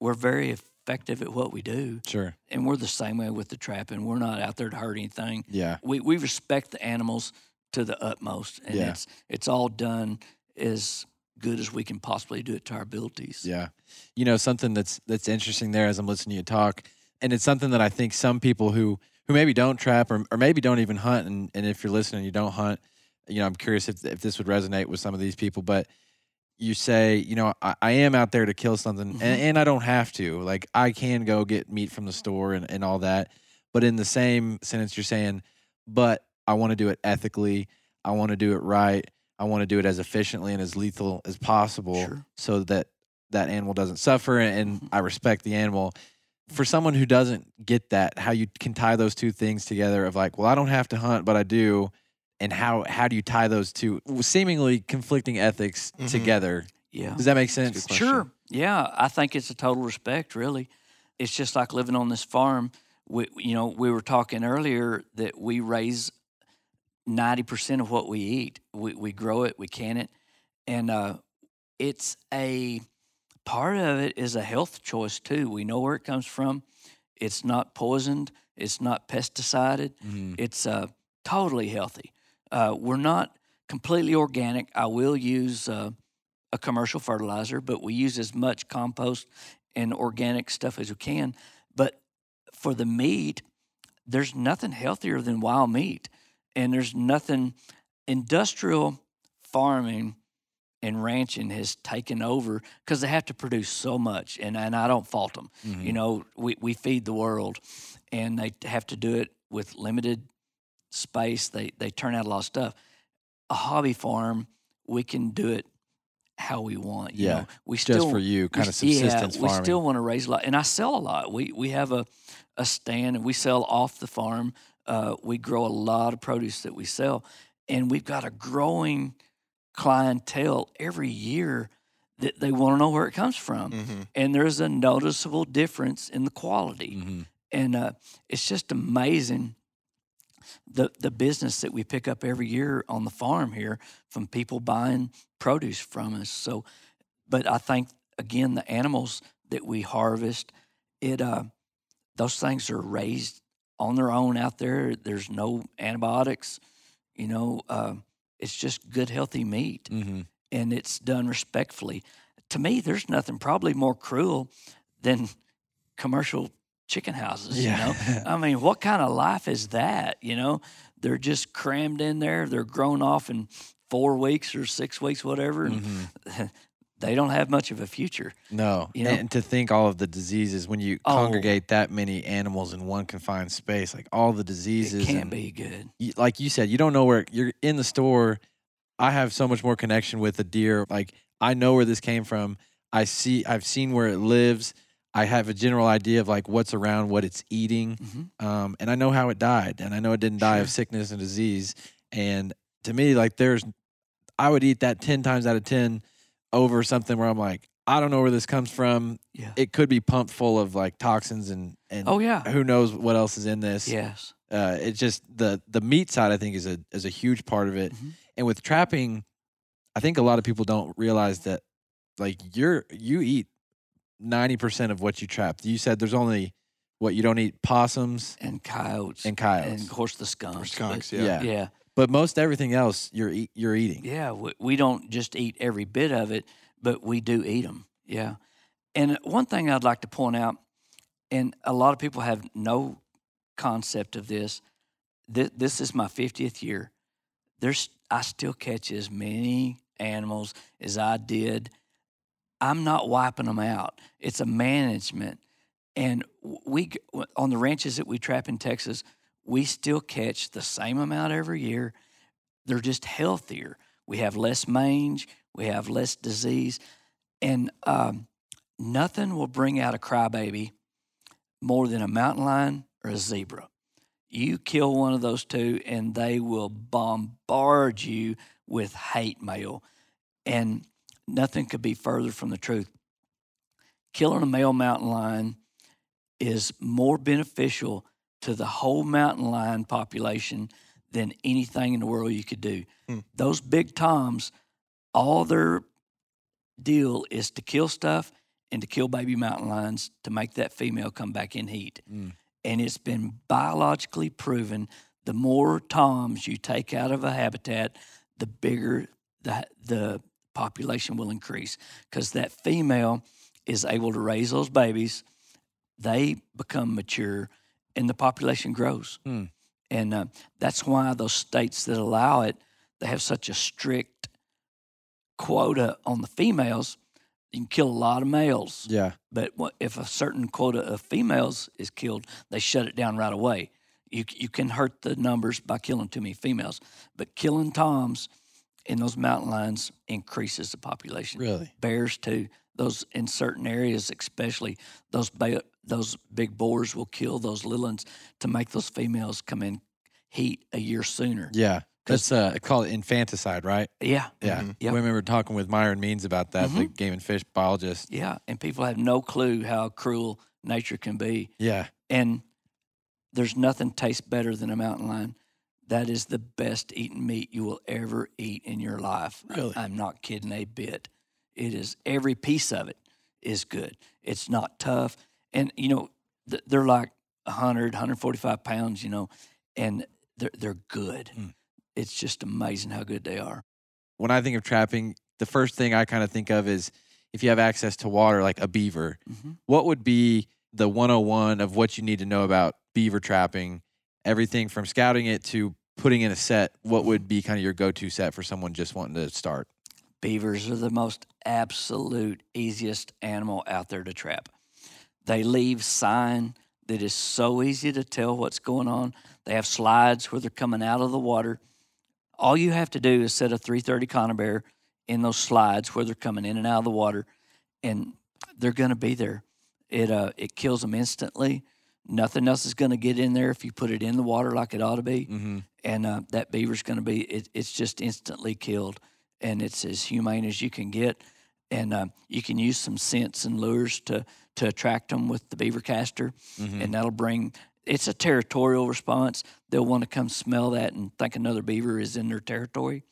S3: We're very effective at what we do,
S2: Sure.
S3: and we're the same way with the trapping. We're not out there to hurt anything.
S2: Yeah.
S3: We we respect the animals to the utmost, and
S2: Yeah.
S3: it's it's all done as good as we can possibly do it to our abilities.
S2: Yeah. You know, something that's that's interesting there as I'm listening to you talk, and it's something that I think some people who who maybe don't trap or, or maybe don't even hunt, and, and if you're listening, you don't hunt, you know, I'm curious if if this would resonate with some of these people, but you say, you know, I, I am out there to kill something
S3: Mhm.
S2: and, and I don't have to. Like I can go get meat from the store and, and all that. But in the same sentence you're saying, but I want to do it ethically. I want to do it right. I want to do it as efficiently and as lethal as possible
S3: Sure.
S2: so that that animal doesn't suffer and
S3: Mhm.
S2: I respect the animal. For someone who doesn't get that, how you can tie those two things together of like, well, I don't have to hunt, but I do, and how how do you tie those two seemingly conflicting ethics
S1: Mhm.
S2: together?
S3: Yeah.
S2: Does that make sense?
S3: Sure. Yeah, I think it's a total respect, really. It's just like living on this farm. We, you know, we were talking earlier that we raise 90% of what we eat. We, we grow it, we can it. And uh, it's a part of it is a health choice, too. We know where it comes from. It's not poisoned, it's not pesticided,
S2: Mhm.
S3: it's uh, totally healthy. Uh, we're not completely organic. I will use uh, a commercial fertilizer, but we use as much compost and organic stuff as we can. But for the meat, there's nothing healthier than wild meat. And there's nothing industrial farming and ranching has taken over because they have to produce so much. And, and I don't fault them.
S2: Mhm.
S3: You know, we, we feed the world and they have to do it with limited space. They, they turn out a lot of stuff. A hobby farm, we can do it how we want. You
S2: Yeah,
S3: know, we
S2: just
S3: still
S2: for you,
S3: we
S2: kind of
S3: s- yeah,
S2: subsistence
S3: we still want to raise a lot, and I sell a lot. We we have a a stand, and we sell off the farm. Uh, we grow a lot of produce that we sell, and we've got a growing clientele every year that they want to know where it comes from,
S1: hmm
S3: and there's a noticeable difference in the quality,
S2: Mhm.
S3: and uh, it's just amazing. The, the business that we pick up every year on the farm here from people buying produce from us. So, but I think again the animals that we harvest, it uh, those things are raised on their own out there. There's no antibiotics, you know. Uh, it's just good, healthy meat,
S2: Mhm.
S3: and it's done respectfully. To me, there's nothing probably more cruel than commercial chicken houses. You know, I mean, what kind of life is that? You know, they're just crammed in there. They're grown off in four weeks or six weeks, whatever. And
S2: Mhm.
S3: they don't have much of a future.
S2: No,
S3: You know?
S2: and to think all of the diseases when you
S3: Oh.
S2: congregate that many animals in one confined space, like all the
S3: It
S2: diseases,
S3: can't be good.
S2: y- like you said, you don't know where you're in the store. I have so much more connection with a deer. Like I know where this came from. I see, I've seen where it lives. I have a general idea of like what's around, what it's eating,
S3: hmm
S2: um, and I know how it died, and I know it didn't die of sickness and disease. And to me, like there's, I would eat that ten times out of ten over something where I'm like, I don't know where this comes from.
S3: Yeah.
S2: It could be pumped full of like toxins and and
S3: Oh yeah.
S2: who knows what else is in this.
S3: Yes.
S2: Uh, it's just the the meat side. I think is a is a huge part of it.
S3: Mhm.
S2: And with trapping, I think a lot of people don't realize that like you're you eat ninety percent of what you trap. You said there's only what you don't eat possums
S3: And coyotes.
S2: and coyotes.
S3: And of course the skunks.
S1: Or skunks,
S2: yeah.
S1: yeah.
S3: Yeah.
S2: But most everything else you're you're eating.
S3: Yeah, we, we don't just eat every bit of it, but we do eat them. Yeah. And one thing I'd like to point out and a lot of people have no concept of this. This, this is my 50th year. There's I still catch as many animals as I did. I'm not wiping them out. It's a management, and we on the ranches that we trap in Texas, we still catch the same amount every year. They're just healthier. We have less mange. We have less disease, and um, nothing will bring out a crybaby more than a mountain lion or a zebra. You kill one of those two, and they will bombard you with hate mail. And nothing could be further from the truth. Killing a male mountain lion is more beneficial to the whole mountain lion population than anything in the world you could do.
S1: Hmm.
S3: Those big toms, all their deal is to kill stuff and to kill baby mountain lions to make that female come back in heat.
S2: Mm.
S3: And it's been biologically proven the more toms you take out of a habitat, the bigger the, the population will increase because that female is able to raise those babies. They become mature and the population grows.
S2: Hmm.
S3: And uh, that's why those states that allow it, they have such a strict quota on the females. You can kill a lot of males,
S2: Yeah.
S3: but if a certain quota of females is killed, they shut it down right away. You, you can hurt the numbers by killing too many females, but killing toms in those mountain lines increases the population.
S2: Really?
S3: Bears too. Those in certain areas, especially those ba- those big boars will kill those little ones to make those females come in heat a year sooner.
S2: Yeah. That's uh, they call it infanticide, right?
S3: Yeah,
S2: Yeah.
S1: Mhm.
S3: Yep.
S2: We remember talking with Myron Means about that, the game and fish biologist.
S3: yeah, and people have no clue how cruel nature can be.
S2: Yeah.
S3: And there's nothing tastes better than a mountain lion. That is the best eaten meat you will ever eat in your life.
S2: Really?
S3: I'm not kidding a bit. It is every piece of it is good. It's not tough. And you know, th- they're like 100, 145 pounds, you know, and they're they're good.
S2: Mm.
S3: It's just amazing how good they are.
S2: When I think of trapping, the first thing I kind of think of is if you have access to water, like a beaver,
S3: hmm
S2: what would be the 101 of what you need to know about beaver trapping? Everything from scouting it to putting in a set. What would be kind of your go to set for someone just wanting to start?
S3: Beavers are the most absolute easiest animal out there to trap. They leave sign that is so easy to tell what's going on. They have slides where they're coming out of the water. All you have to do is set a 330 conibear in those slides where they're coming in and out of the water, and they're going to be there. It uh, it kills them instantly. Nothing else is going to get in there if you put it in the water like it ought to be.
S2: Mm-hmm.
S3: and uh, that beaver's going to be it, it's just instantly killed. And it's as humane as you can get. And uh, you can use some scents and lures to to attract them with the beaver castor.
S2: Mm-hmm.
S3: and that'll bring it's a territorial response. They'll want to come smell that and think another beaver is in their territory.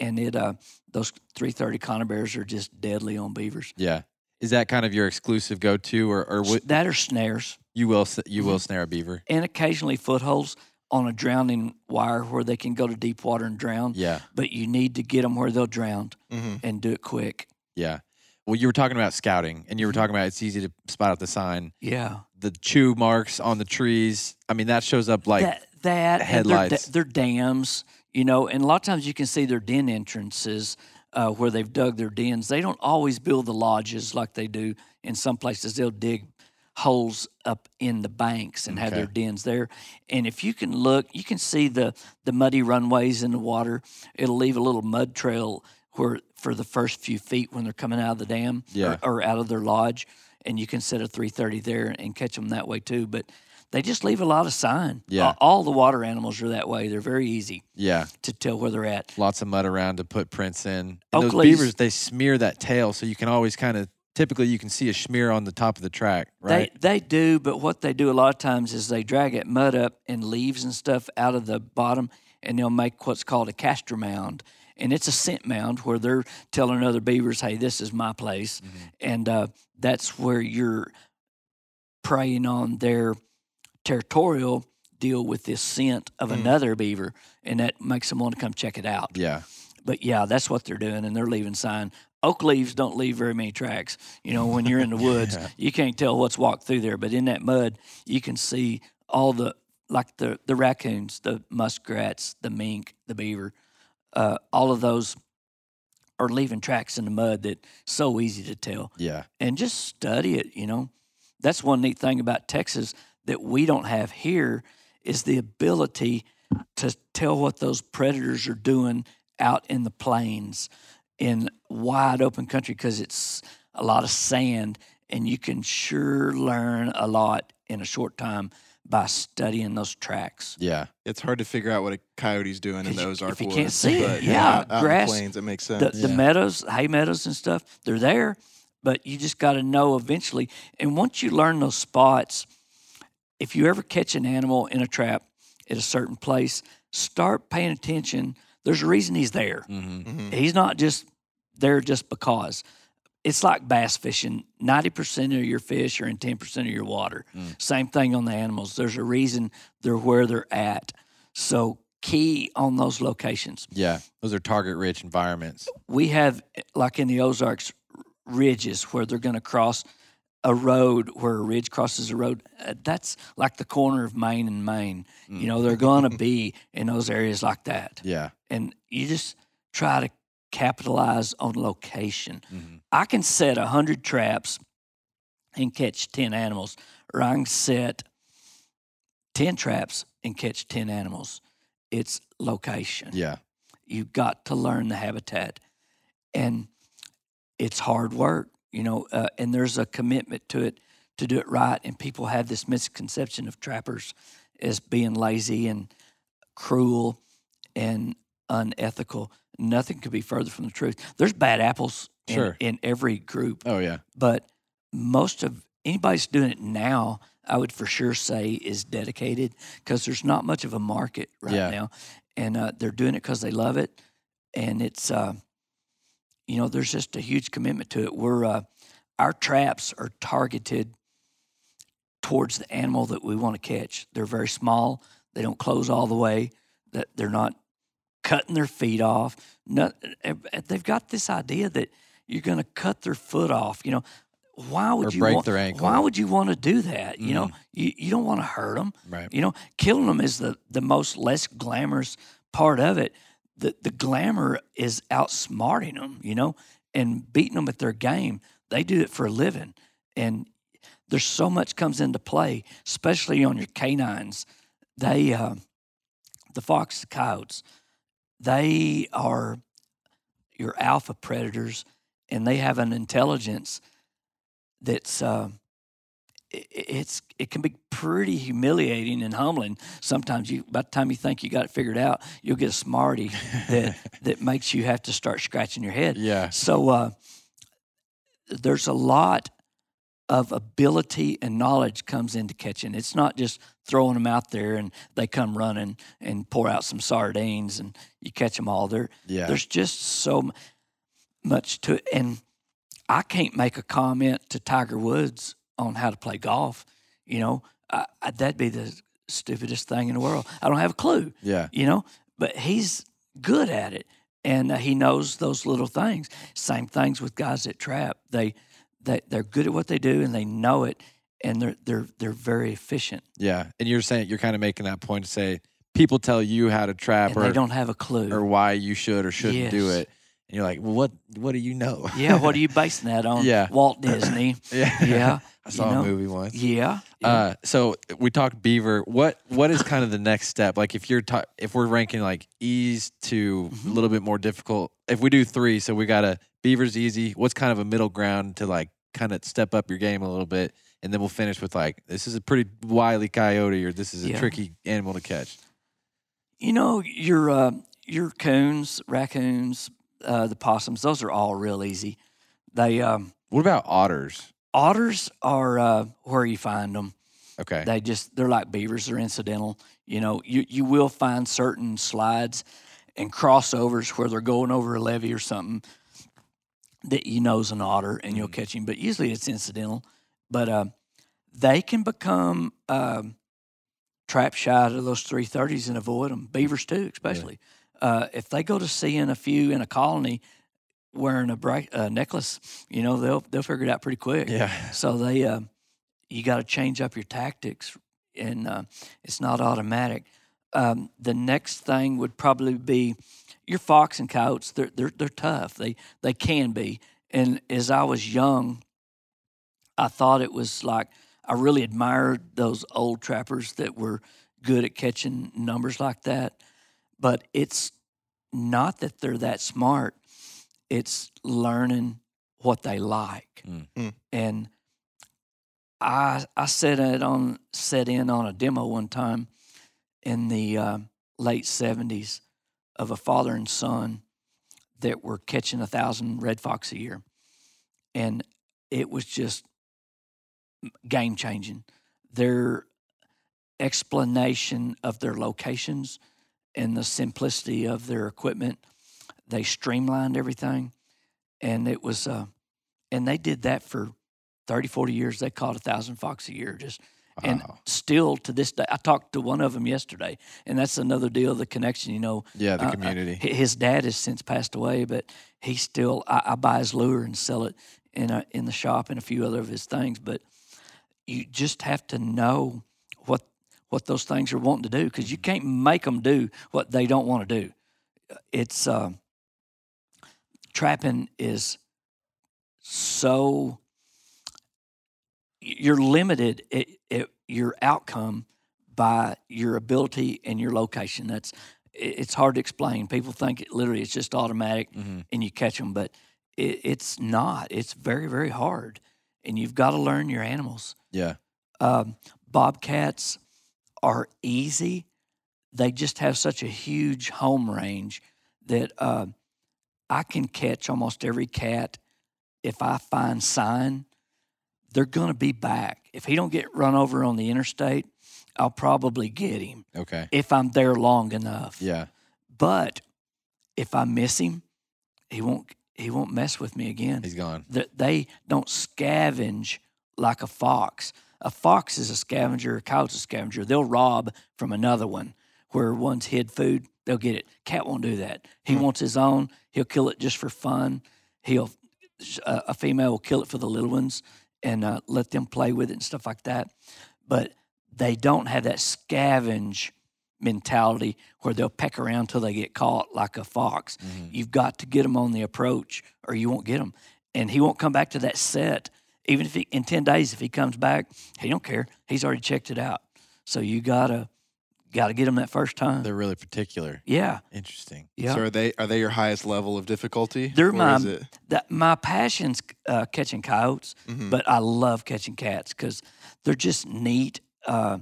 S3: And it uh, those 330 conibears are just deadly on beavers.
S2: Yeah. Is that kind of your exclusive go to, or, or what,
S3: that are snares
S2: you will you will snare a beaver?
S3: and occasionally footholds on a drowning wire where they can go to deep water and drown
S2: Yeah.
S3: but you need to get them where they'll drown
S1: hmm
S3: and do it quick.
S2: Yeah. Well, you were talking about scouting, and you were
S3: Mhm.
S2: talking about it's easy to spot out the sign.
S3: Yeah,
S2: The chew marks on the trees. I mean, that shows up like
S3: that that and their
S2: headlights.
S3: their dams, you know, and a lot of times you can see their den entrances uh, where they've dug their dens. They don't always build the lodges like they do in some places. They'll dig holes up in the banks and have their dens there. And if you can look, you can see the the muddy runways in the water. It'll leave a little mud trail where for the first few feet when they're coming out of the dam
S2: Yeah.
S3: or, or out of their lodge, and you can set a 330 there and catch them that way too. But they just leave a lot of sign.
S2: Yeah.
S3: All, all the water animals are that way. They're very easy
S2: yeah,
S3: to tell where they're at.
S2: lots of mud around to put prints in. And those beavers, they smear that tail, so you can always kind of typically you can see a smear on the top of the track, right?
S3: They they do, but what they do a lot of times is they drag that mud up and leaves and stuff out of the bottom, and they'll make what's called a castor mound, and it's a scent mound where they're telling other beavers, "Hey, this is my place,"
S2: Mm-hmm.
S3: and uh, that's where you're preying on their territorial deal with this scent of
S2: Mm.
S3: another beaver, and that makes them want to come check it out.
S2: yeah,
S3: But yeah, that's what they're doing, and they're leaving sign. oak leaves don't leave very many tracks. You know, when you're in the woods, you can't tell what's walked through there. But in that mud, you can see all the like the the raccoons, the muskrats, the mink, the beaver, uh, all of those are leaving tracks in the mud that so easy to tell.
S2: Yeah.
S3: And just study it. You know, that's one neat thing about Texas that we don't have here is the ability to tell what those predators are doing out in the plains in wide open country because it's a lot of sand and you can sure learn a lot in a short time by studying those tracks.
S2: Yeah.
S1: It's hard to figure out what a coyote's doing in those Ozark
S3: if you
S1: woods.
S3: can't see it,
S1: but
S3: yeah,
S1: out in the
S3: grass-
S1: plains, it makes sense.
S3: The, the meadows, hay meadows and stuff, they're there, but you just got to know eventually. And once you learn those spots, if you ever catch an animal in a trap at a certain place, start paying attention. There's a reason he's there.
S2: Mm-hmm.
S1: Mhm.
S3: He's not just there just because. It's like bass fishing. 90% of your fish are in 10% of your water.
S2: Mm.
S3: Same thing on the animals. There's a reason they're where they're at. So, key on those locations.
S2: Yeah. Those are target rich environments.
S3: We have, like in the Ozarks, ridges where they're going to cross a road where a ridge crosses a road. Uh, That's like the corner of Main and Main. You know, they're going to be in those areas like that.
S2: Yeah.
S3: And you just try to capitalize on location.
S2: Mm-hmm.
S3: I can set a hundred traps and catch ten animals, or I can set ten traps and catch ten animals. It's location.
S2: Yeah.
S3: You've got to learn the habitat, and it's hard work, you know. Uh, and there's a commitment to it to do it right. And people have this misconception of trappers as being lazy and cruel and unethical. Nothing could be further from the truth. There's bad apples in,
S2: Sure.
S3: in every group,
S2: Oh yeah.
S3: but most of anybody's doing it now, I would for sure say is dedicated because there's not much of a market right
S2: Yeah.
S3: now, and uh, they're doing it because they love it, and it's uh, you know there's just a huge commitment to it. We're uh, our traps are targeted towards the animal that we want to catch. They're very small. They don't close all the way. That they're not cutting their feet off. No, eh, they've got this idea that you're going to cut their foot off. You know, why would
S2: Or
S3: you
S2: break
S3: want,
S2: their ankle.
S3: Why would you want to do that? You know,
S2: Mhm.
S3: you, you don't want to hurt them.
S2: Right.
S3: You know, killing them is the the most less glamorous part of it. The the glamour is outsmarting them. You know, and beating them at their game. They do it for a living, and there's so much comes into play, especially on your canines. They, uh, the fox, coyotes, they are your alpha predators, and they have an intelligence that's uh, it's it can be pretty humiliating and humbling. Sometimes you, by the time you think you got it figured out, you'll get a smarty that that makes you have to start scratching your head.
S2: Yeah.
S3: So uh, there's a lot of ability and knowledge comes into catching. It's not just throwing them out there and they come running and pour out some sardines and you catch them all. There,
S2: Yeah.
S3: there's just so much to it. And I can't make a comment to Tiger Woods on how to play golf. You know, I, I, that'd be the stupidest thing in the world. I don't have a clue
S2: Yeah.
S3: you know, but he's good at it and uh, he knows those little things. Same things with guys that trap. They they they're good at what they do and they know it and they're they're they're very efficient
S2: Yeah. And you're saying you're kind of making that point to say people tell you how to trap
S3: and they don't have a clue.
S2: or why you should or shouldn't do it. And you're like, well, what what do you know?
S3: yeah, what are you basing that on?
S2: Yeah.
S3: Walt Disney.
S2: yeah.
S3: Yeah.
S2: I saw
S3: you know?
S2: a movie once.
S3: Yeah. yeah.
S2: Uh, so we talked beaver. What what is kind of the next step? Like if you're ta- if we're ranking like ease to
S3: Mhm.
S2: a little bit more difficult. If we do three, so we got a beaver's easy. What's kind of a middle ground to like kind of step up your game a little bit, and then we'll finish with like this is a pretty wily coyote or this is a
S3: Yeah.
S2: tricky animal to catch.
S3: You know, your uh, your coons, raccoons, uh, the possums, those are all real easy. They um,
S2: What about otters?
S3: otters are uh, where you find them.
S2: Okay.
S3: They just they're like beavers. They're incidental. You know, you you will find certain slides and crossovers where they're going over a levee or something that you know's an otter and you'll
S2: Mhm.
S3: catch him. But usually it's incidental. But uh, they can become um, trap shy to those three thirties and avoid them. Beavers too, especially uh, if they go to seeing a few in a colony. wearing a bright uh, necklace, you know, they'll they'll figure it out pretty quick.
S2: Yeah.
S3: So they, uh, you got to change up your tactics, and uh, it's not automatic. Um, the next thing would probably be your fox and coyotes. They're they're they're tough. They they can be. And as I was young, I thought it was like I really admired those old trappers that were good at catching numbers like that. But it's not that they're that smart. It's learning what they like.
S2: Mm.
S3: And I I set it on set in on a demo one time in the uh, late seventies of a father and son that were catching a thousand red fox a year, and it was just game changing. Their explanation of their locations and the simplicity of their equipment, they streamlined everything, and it was, uh, and they did that for 30, 40 years. They caught a thousand fox a year, just and still to this day. I talked to one of them yesterday, and that's another deal. The connection, you know,
S2: Yeah, the
S3: uh, uh,
S2: community.
S3: hi- his dad has since passed away, but he still I, I buy his lure and sell it in a, in the shop and a few other of his things. But you just have to know what those things are wanting to do because you can't make them do what they don't want to do. It's uh, trapping is so you're limited at, at your outcome by your ability and your location. That's it- it's hard to explain. People think it literally it's just automatic
S2: Mhm.
S3: and you catch them, but it, it's not. It's very very hard, and you've got to learn your animals.
S2: Yeah.
S3: Um, bobcats are easy. They just have such a huge home range that uh, I can catch almost every cat if I find sign. They're going to be back. If he don't get run over on the interstate, I'll probably get him
S2: Okay.
S3: if I'm there long enough.
S2: Yeah.
S3: But if I miss him, he won't he won't mess with me again
S2: He's gone.
S3: that they don't scavenge like a fox. A fox is a scavenger, a cow's a scavenger. They'll rob from another one where one's hid food, they'll get it. Cat won't do that. He
S1: Hmm.
S3: wants his own. He'll kill it just for fun. He'll a, a female will kill it for the little ones and uh, let them play with it and stuff like that. But they don't have that scavenge mentality where they'll peck around till they get caught like a fox.
S2: Mhm.
S3: You've got to get them on the approach or you won't get them. And he won't come back to that set. Even if he, in 10 days, if he comes back, he don't care. He's already checked it out. So you gotta, gotta get him that first time.
S2: They're really particular.
S3: yeah.
S2: Interesting.
S3: Yeah.
S1: So are they are they your highest level of difficulty?
S3: They're my-
S1: is it-
S3: that my passion's uh, catching coyotes,
S1: Mhm.
S3: but I love catching cats because they're just neat. Uh,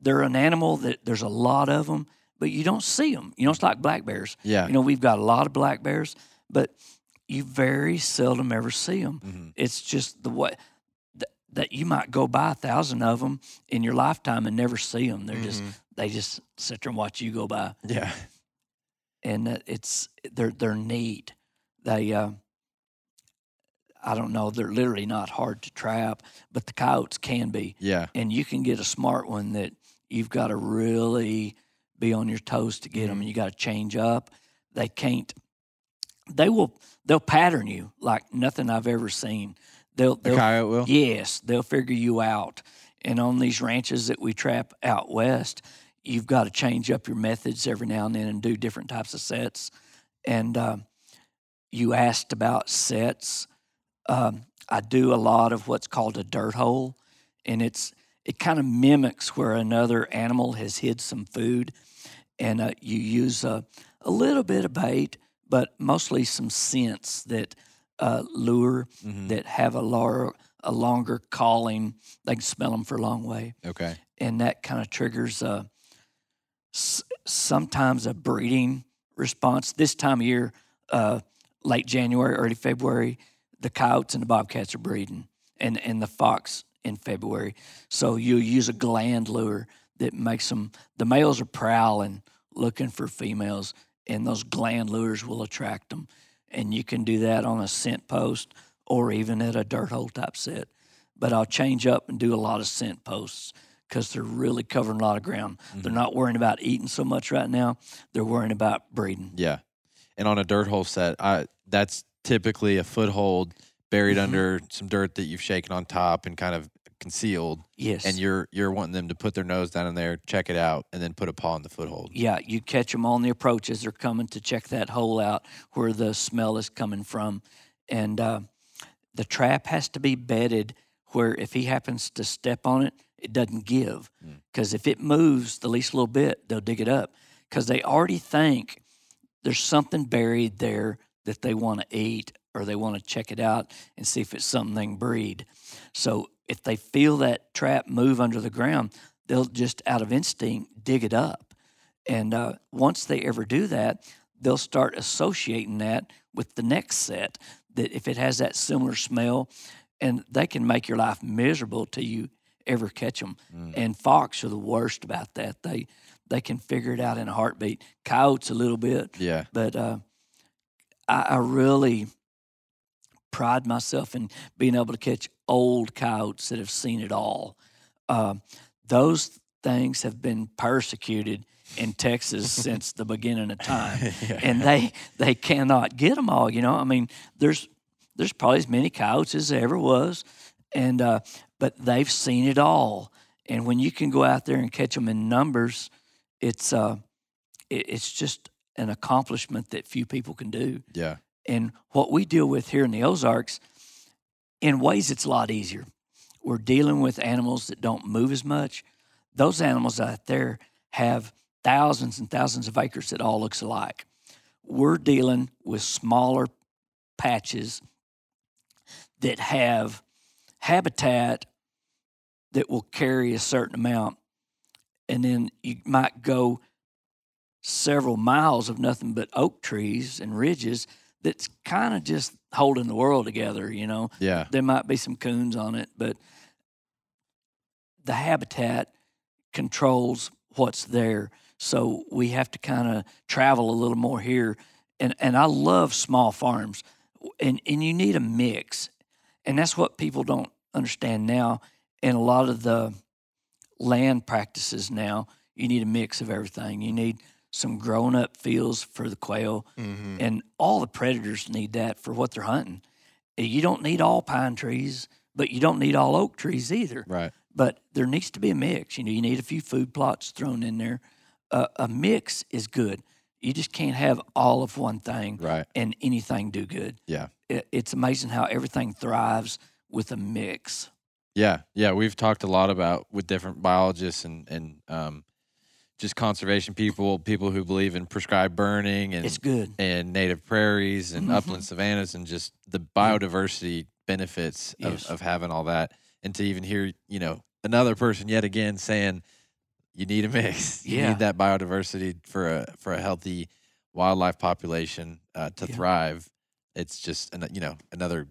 S3: they're an animal that there's a lot of them, but you don't see them. You know, it's like black bears.
S2: Yeah.
S3: You know, we've got a lot of black bears, but you very seldom ever see them.
S2: Mhm.
S3: It's just the way that, that you might go by a thousand of them in your lifetime and never see them. They're just
S1: Mhm.
S3: they just sit there and watch you go by,
S2: Yeah.
S3: and it's they're they're neat. They uh, I don't know, they're literally not hard to trap, but the coyotes can be,
S2: Yeah.
S3: and you can get a smart one that you've got to really be on your toes to get them, and you got to change up. They can't. They will. They'll pattern you like nothing I've ever seen. They'll.
S2: The
S3: they'll
S2: coyote will.
S3: Yes, they'll figure you out. And on these ranches that we trap out west, you've got to change up your methods every now and then and do different types of sets. And um, you asked about sets. Um, I do a lot of what's called a dirt hole, and it's it kind of mimics where another animal has hid some food, and uh, you use a, a little bit of bait, but mostly some scents that uh, lure
S2: Mhm.
S3: that have a longer, a longer calling. They can smell them for a long way,
S2: Okay.
S3: and that kind of triggers a, s- sometimes a breeding response. This time of year, uh, late January, early February, the coyotes and the bobcats are breeding, and and the fox in February. So you use a gland lure that makes them. The males are prowling, looking for females, and those gland lures will attract them. And you can do that on a scent post or even at a dirt hole type set. But I'll change up and do a lot of scent posts because they're really covering a lot of ground. They're not worrying about eating so much right now. They're worrying about breeding.
S2: Yeah. And on a dirt hole set, I that's typically a foothold buried
S3: Mhm.
S2: under some dirt that you've shaken on top and kind of concealed.
S3: Yes.
S2: And you're you're wanting them to put their nose down in there, check it out, and then put a paw in the foothold.
S3: Yeah, you catch them on the approach as they're coming to check that hole out where the smell is coming from. And uh, the trap has to be bedded where if he happens to step on it, it doesn't give.
S2: Mm.
S3: Because if it moves the least little bit, they'll dig it up. Because they already think there's something buried there that they want to eat or they want to check it out and see if it's something they can breed. So if they feel that trap move under the ground, they'll just out of instinct dig it up. And uh, once they ever do that, they'll start associating that with the next set. That if it has that similar smell, and they can make your life miserable till you ever catch them.
S2: Mm.
S3: And fox are the worst about that. They they can figure it out in a heartbeat. Coyotes a little bit,
S2: Yeah.
S3: but uh, I, I really pride myself in being able to catch old coyotes that have seen it all. Uh, those things have been persecuted in Texas since the beginning of time,
S2: Yeah.
S3: and they they cannot get them all. You know, I mean, there's there's probably as many coyotes as there ever was, and uh, but they've seen it all. And when you can go out there and catch them in numbers, it's uh, it, it's just an accomplishment that few people can do.
S2: yeah.
S3: And what we deal with here in the Ozarks, in ways, it's a lot easier. We're dealing with animals that don't move as much. Those animals out there have thousands and thousands of acres that all looks alike. We're dealing with smaller patches that have habitat that will carry a certain amount. And then you might go several miles of nothing but oak trees and ridges that's kind of just holding the world together, you know.
S2: Yeah.
S3: There might be some coons on it, but the habitat controls what's there. So we have to kind of travel a little more here. And and I love small farms. And and you need a mix. And that's what people don't understand now. And a lot of the land practices now, you need a mix of everything. You need some grown up fields for the quail,
S1: Mm-hmm.
S3: and all the predators need that for what they're hunting. You don't need all pine trees, but you don't need all oak trees either.
S2: Right.
S3: But there needs to be a mix. You know, you need a few food plots thrown in there. Uh, a mix is good. You just can't have all of one thing
S2: Right.
S3: and anything do good.
S2: Yeah.
S3: It, it's amazing how everything thrives with a mix.
S2: Yeah, yeah, we've talked a lot about with different biologists and and um, just conservation people, people who believe in prescribed burning and
S3: It's good.
S2: and native prairies and
S3: Mhm.
S2: upland savannas and just the biodiversity benefits
S3: Yes.
S2: of, of having all that. And to even hear, you know, another person yet again saying you need a mix. You need that biodiversity for a for a healthy wildlife population uh, to
S3: Yeah.
S2: thrive. It's just an, you know another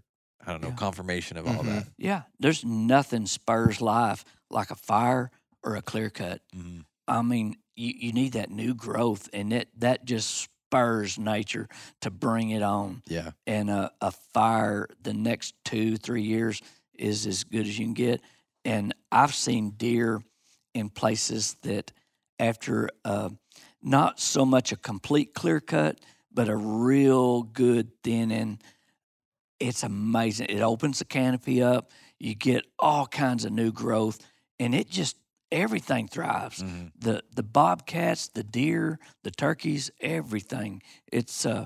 S2: I don't know
S3: Yeah.
S2: confirmation of all
S1: Mhm.
S2: that.
S3: Yeah, there's nothing spurs life like a fire or a clear cut.
S2: Mhm.
S3: I mean, you, you need that new growth, and that that just spurs nature to bring it on.
S2: Yeah.
S3: And a, a fire the next two three years is as good as you can get. And I've seen deer in places that after uh, not so much a complete clear cut, but a real good thinning. It's amazing. It opens the canopy up. You get all kinds of new growth, and it just everything thrives.
S2: Mhm.
S3: The the bobcats, the deer, the turkeys, everything. It's uh,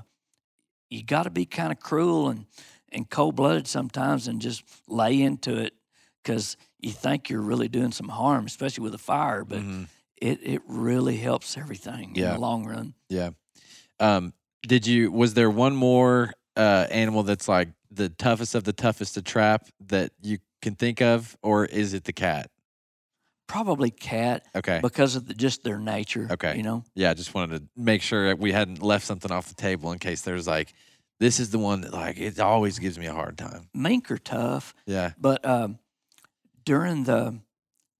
S3: you got to be kind of cruel and and cold blooded sometimes, and just lay into it because you think you're really doing some harm, especially with a fire. But
S2: Mhm.
S3: it it really helps everything in
S2: Yeah.
S3: the long run.
S2: Yeah. Um, did you? Was there one more uh, animal that's like the toughest of the toughest to trap that you can think of, or is it the cat?
S3: Probably cat
S2: Okay.
S3: because of the, just their nature.
S2: Okay.
S3: you know.
S2: Yeah, I just wanted to make sure that we hadn't left something off the table in case there's like, this is the one that like it always gives me a hard time.
S3: Mink are tough,
S2: Yeah.
S3: but um, during the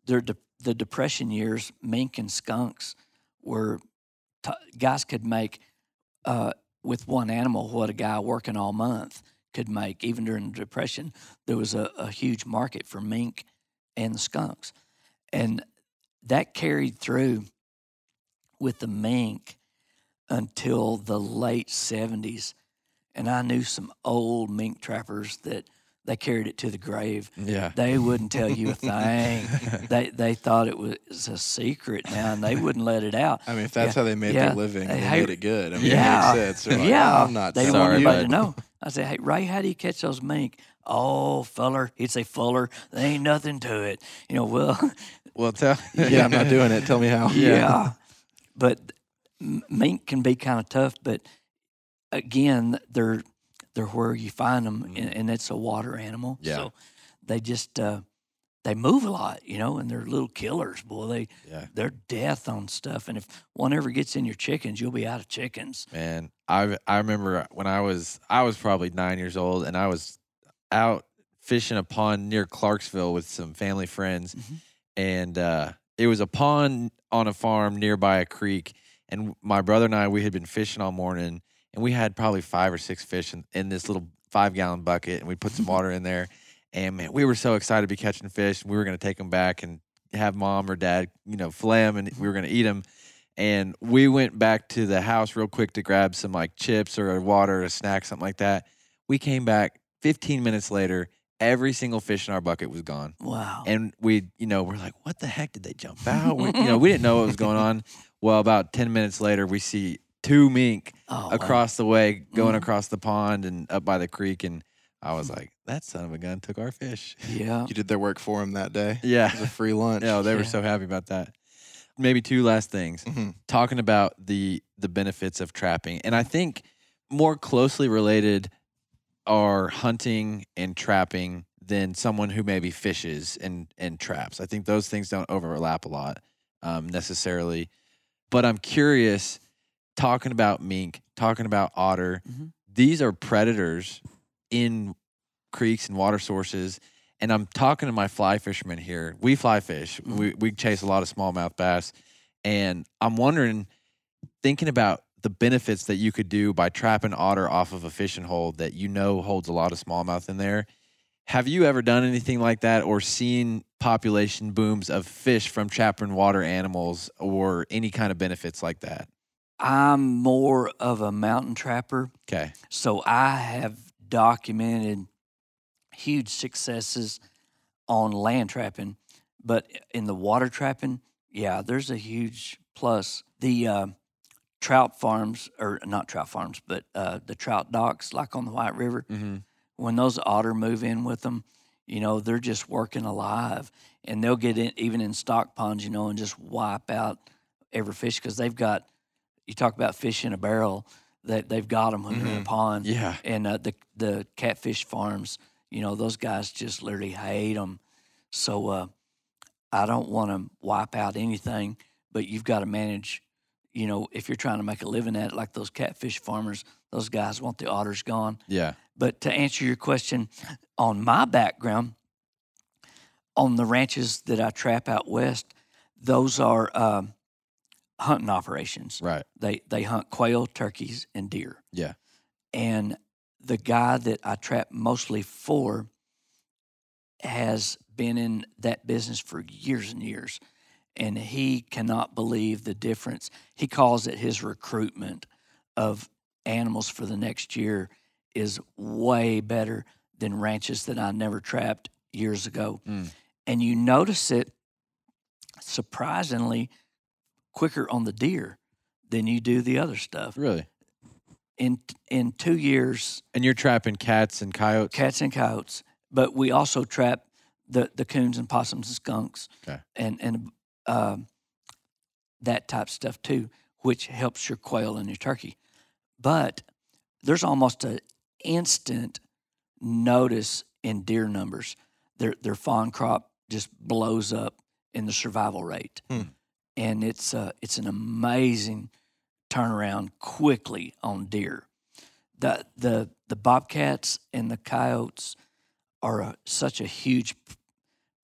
S3: the de- the depression years, mink and skunks were t- guys could make uh, with one animal what a guy working all month could make. Even during the depression, there was a, a huge market for mink and the skunks, and that carried through with the mink until the late seventies. And I knew some old mink trappers that they carried it to the grave.
S2: Yeah.
S3: They wouldn't tell you a thing. they they thought it was a secret now, and they wouldn't let it out.
S1: I mean, if that's
S3: Yeah,
S1: how they made
S3: yeah.
S1: their living, they
S3: Hey,
S1: made it good. I mean,
S3: yeah,
S1: it makes sense. Like,
S3: yeah,
S1: I'm not
S3: they didn't want
S2: Sorry,
S3: anybody to know. I said, "Hey Ray, how do you catch those mink?" Oh, Fuller, he'd say Fuller. There ain't nothing to it, you know. Well,
S2: Well, tell.
S1: Yeah, I'm not doing it. Tell me how.
S3: yeah. but mink can be kind of tough. But again, they're they're where you find them, and, and it's a water animal.
S2: Yeah.
S3: So they just uh, they move a lot, you know, and they're little killers, boy. They
S2: Yeah.
S3: they're death on stuff, and if one ever gets in your chickens, you'll be out of chickens.
S2: Man, I I remember when I was I was probably nine years old and I was out fishing a pond near Clarksville with some family friends,
S3: Mhm.
S2: and uh, it was a pond on a farm nearby a creek. And my brother and I we had been fishing all morning, and we had probably five or six fish in, in this little five gallon bucket, and we put some water in there. And man, we were so excited to be catching fish. We were going to take them back and have mom or dad, you know, fillet them, and we were going to eat them. And we went back to the house real quick to grab some like chips or water, or a snack, something like that. We came back 15 minutes later. Every single fish in our bucket was gone.
S3: Wow.
S2: And we, you know, we're like, what the heck did they jump out? We, you know, we didn't know what was going on. Well, about 10 minutes later, we see two mink
S3: oh, wow.
S2: across the way going
S3: Mhm.
S2: across the pond and up by the creek. And I was like, that son of a gun took our fish.
S3: Yeah.
S1: You did their work for them that day.
S2: Yeah.
S1: It was a free lunch.
S2: Yeah, they were
S3: Yeah.
S2: so happy about that. Maybe two last things.
S1: Mhm.
S2: Talking about the the benefits of trapping. And I think more closely related are hunting and trapping than someone who maybe fishes and and traps. I think those things don't overlap a lot um, necessarily. But I'm curious, talking about mink, talking about otter,
S3: Mhm.
S2: these are predators in creeks and water sources. And I'm talking to my fly fishermen here. We fly fish.
S3: Mhm.
S2: We we chase a lot of smallmouth bass, and I'm wondering, thinking about the benefits that you could do by trapping otter off of a fishing hole that you know holds a lot of smallmouth in there. Have you ever done anything like that, or seen population booms of fish from trapping water animals, or any kind of benefits like that?
S3: I'm more of a mountain trapper.
S2: Okay.
S3: So I have documented huge successes on land trapping, but in the water trapping, yeah, there's a huge plus. The uh, trout farms, or not trout farms, but uh, the trout docks, like on the White River,
S2: Mm-hmm.
S3: when those otter move in with them, you know, they're just working alive, and they'll get in even in stock ponds, you know, and just wipe out every fish because they've got. You talk about fish in a barrel, that they've got them when they're in a pond
S2: Yeah.
S3: and uh, the the catfish farms, you know, those guys just literally hate them. So uh, I don't want to wipe out anything, but you've got to manage. You know, if you're trying to make a living at it, like those catfish farmers, those guys want the otters gone.
S2: Yeah.
S3: But to answer your question, on my background, on the ranches that I trap out west, those are um, hunting operations.
S2: Right.
S3: They they hunt quail, turkeys, and deer.
S2: Yeah.
S3: And the guy that I trap mostly for has been in that business for years and years. And he cannot believe the difference. He calls it his recruitment of animals for the next year is way better than ranches that I never trapped years ago.
S2: Mm.
S3: And you notice it surprisingly quicker on the deer than you do the other stuff.
S2: Really.
S3: In in two years,
S2: And you're trapping cats and coyotes.
S3: cats and coyotes, but we also trap the the coons and possums and skunks,
S2: Okay.
S3: and and um, that type stuff too, which helps your quail and your turkey. But there's almost an instant notice in deer numbers. Their their fawn crop just blows up in the survival rate,
S1: Hmm.
S3: and it's uh, it's an amazing turnaround quickly on deer. The the the bobcats and the coyotes are a, such a huge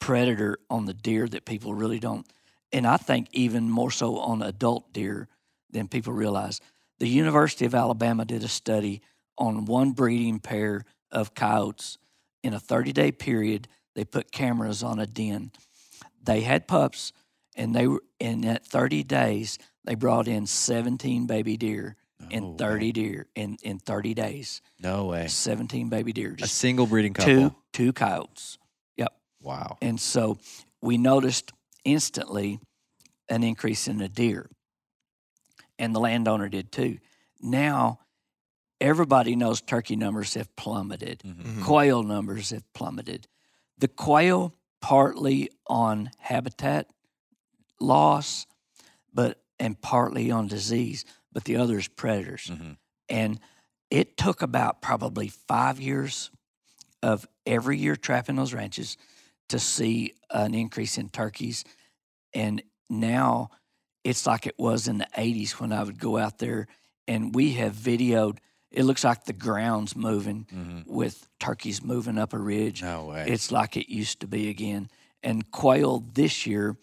S3: predator on the deer that people really don't, and I think even more so on adult deer than people realize. The University of Alabama did a study on one breeding pair of coyotes in a 30 day period. They put cameras on a den. They had pups, and they were in that 30 days. They brought in 17 baby deer in
S2: Oh,
S3: 30 deer in in 30 days.
S2: No way.
S3: 17 baby deer,
S2: A single breeding couple.
S3: two two coyotes. Yep.
S2: Wow.
S3: And so we noticed instantly an increase in the deer. And the landowner did too. Now everybody knows turkey numbers have plummeted.
S2: Mhm.
S1: Mhm.
S3: Quail numbers have plummeted. The quail partly on habitat loss, but and partly on disease, but the other is predators.
S2: Mhm.
S3: And it took about probably five years of every year trapping those ranches to see an increase in turkeys. And now it's like it was in the 80s when I would go out there and we have videoed, it looks like the ground's moving
S2: Mhm.
S3: with turkeys moving up a ridge.
S2: No way.
S3: It's like it used to be again. And quail this year,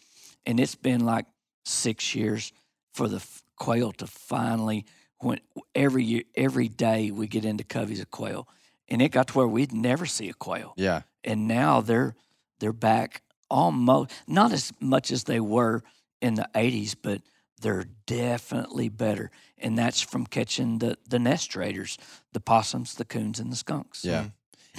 S3: and it's been like six years for the quail to finally when every year every day we get into coveys of quail, and it got to where we'd never see a quail,
S2: yeah.
S3: and now they're they're back almost not as much as they were in the '80s, but they're definitely better, and that's from catching the the nest raiders, the possums, the coons, and the skunks.
S2: Yeah. Mm-hmm.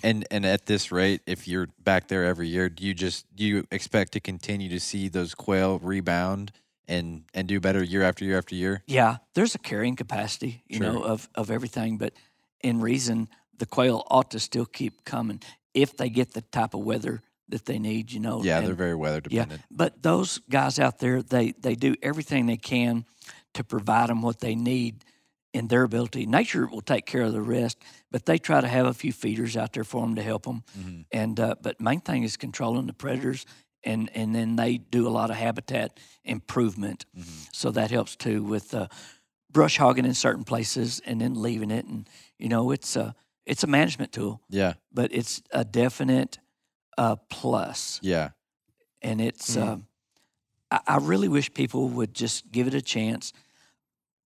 S2: And and at this rate, if you're back there every year, do you just do you expect to continue to see those quail rebound and and do better year after year after year?
S3: Yeah, there's a carrying capacity, you know, of of everything, but in reason, the quail ought to still keep coming if they get the type of weather that they need, you know.
S2: Yeah,
S3: and-
S2: they're very weather dependent. yeah.
S3: But those guys out there, they they do everything they can to provide them what they need in their ability. Nature will take care of the rest, but they try to have a few feeders out there for them to help them.
S2: Mhm.
S3: And uh, but main thing is controlling the predators, and and then they do a lot of habitat improvement.
S2: Mhm.
S3: So that helps too with uh, brush hogging in certain places and then leaving it. And you know, it's a it's a management tool,
S2: Yeah,
S3: but it's a definite uh, plus.
S2: yeah,
S3: And it's
S1: Mhm.
S3: uh, I, I really wish people would just give it a chance.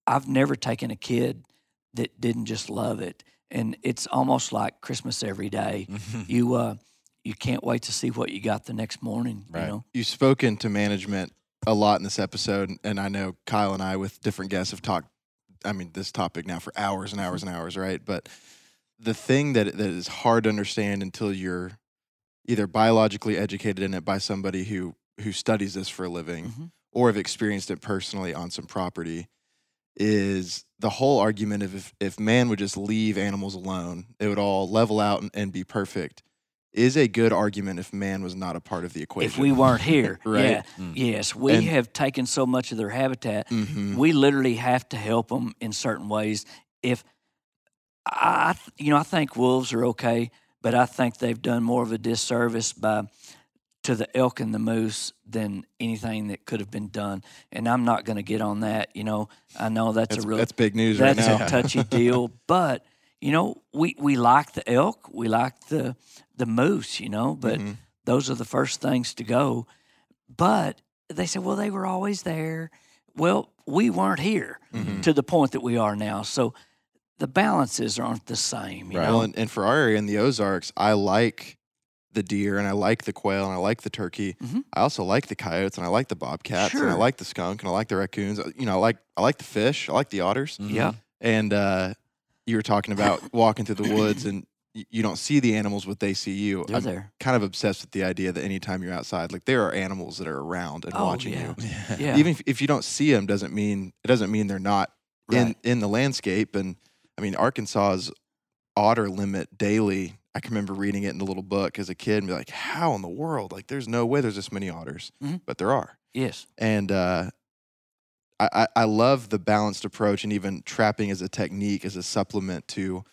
S3: I've never taken a kid that didn't just love it, and it's almost like Christmas every day.
S2: Mhm.
S3: You uh, you can't wait to see what you got the next morning.
S2: Right.
S3: You know,
S1: You've spoken to management a lot in this episode, and I know Kyle and I, with different guests, have talked. I mean, this topic now for hours and hours and hours, right? But the thing that that is hard to understand until you're either biologically educated in it by somebody who who studies this for a living,
S3: Mhm.
S1: or have experienced it personally on some property, is the whole argument of if, if man would just leave animals alone, it would all level out and, and be perfect. Is a good argument if man was not a part of the equation.
S3: if we weren't here,
S1: Right.
S3: yeah,
S2: Mm.
S3: yes, we
S1: And-
S3: have taken so much of their habitat.
S1: Mhm.
S3: We literally have to help them in certain ways. If I, I- you know, I think wolves are okay, but I think they've done more of a disservice by to the elk and the moose than anything that could have been done. And I'm not going to get on that. You know, I know that's,
S1: That's,
S3: a real
S1: that's big news
S3: that's
S1: right now.
S3: a touchy deal. But you know, we we like the elk, we like the the moose. You know, but
S1: Mhm.
S3: those are the first things to go. But they said, well, they were always there. Well, we weren't here
S1: Mhm.
S3: to the point that we are now. So the balances aren't the same. You
S2: Right.
S3: know?
S1: Well, and, and for our area in the Ozarks, I like the deer and I like the quail and I like the turkey.
S3: Mhm.
S1: I also like the coyotes and I like the bobcats and I like the skunk and I like the raccoons. Uh, You know, I like I like the fish. I like the otters.
S2: Mhm.
S3: Yeah.
S1: And uh, you were talking about walking through the woods and you don't see the animals, but they see you.
S3: They're
S1: I'm
S3: there.
S1: kind of obsessed with the idea that anytime you're outside, like there are animals that are around and
S3: Oh,
S1: watching
S3: yeah.
S1: you.
S3: Yeah.
S1: Even if, if you don't see them, doesn't mean it doesn't mean they're not in in the landscape. And I mean, Arkansas's otter limit daily. I can remember reading it in the little book as a kid and be like, "How in the world? Like, there's no way there's this many otters,
S3: Mhm.
S1: but there are."
S3: yes.
S1: And uh, I, I I love the balanced approach and even trapping as a technique as a supplement to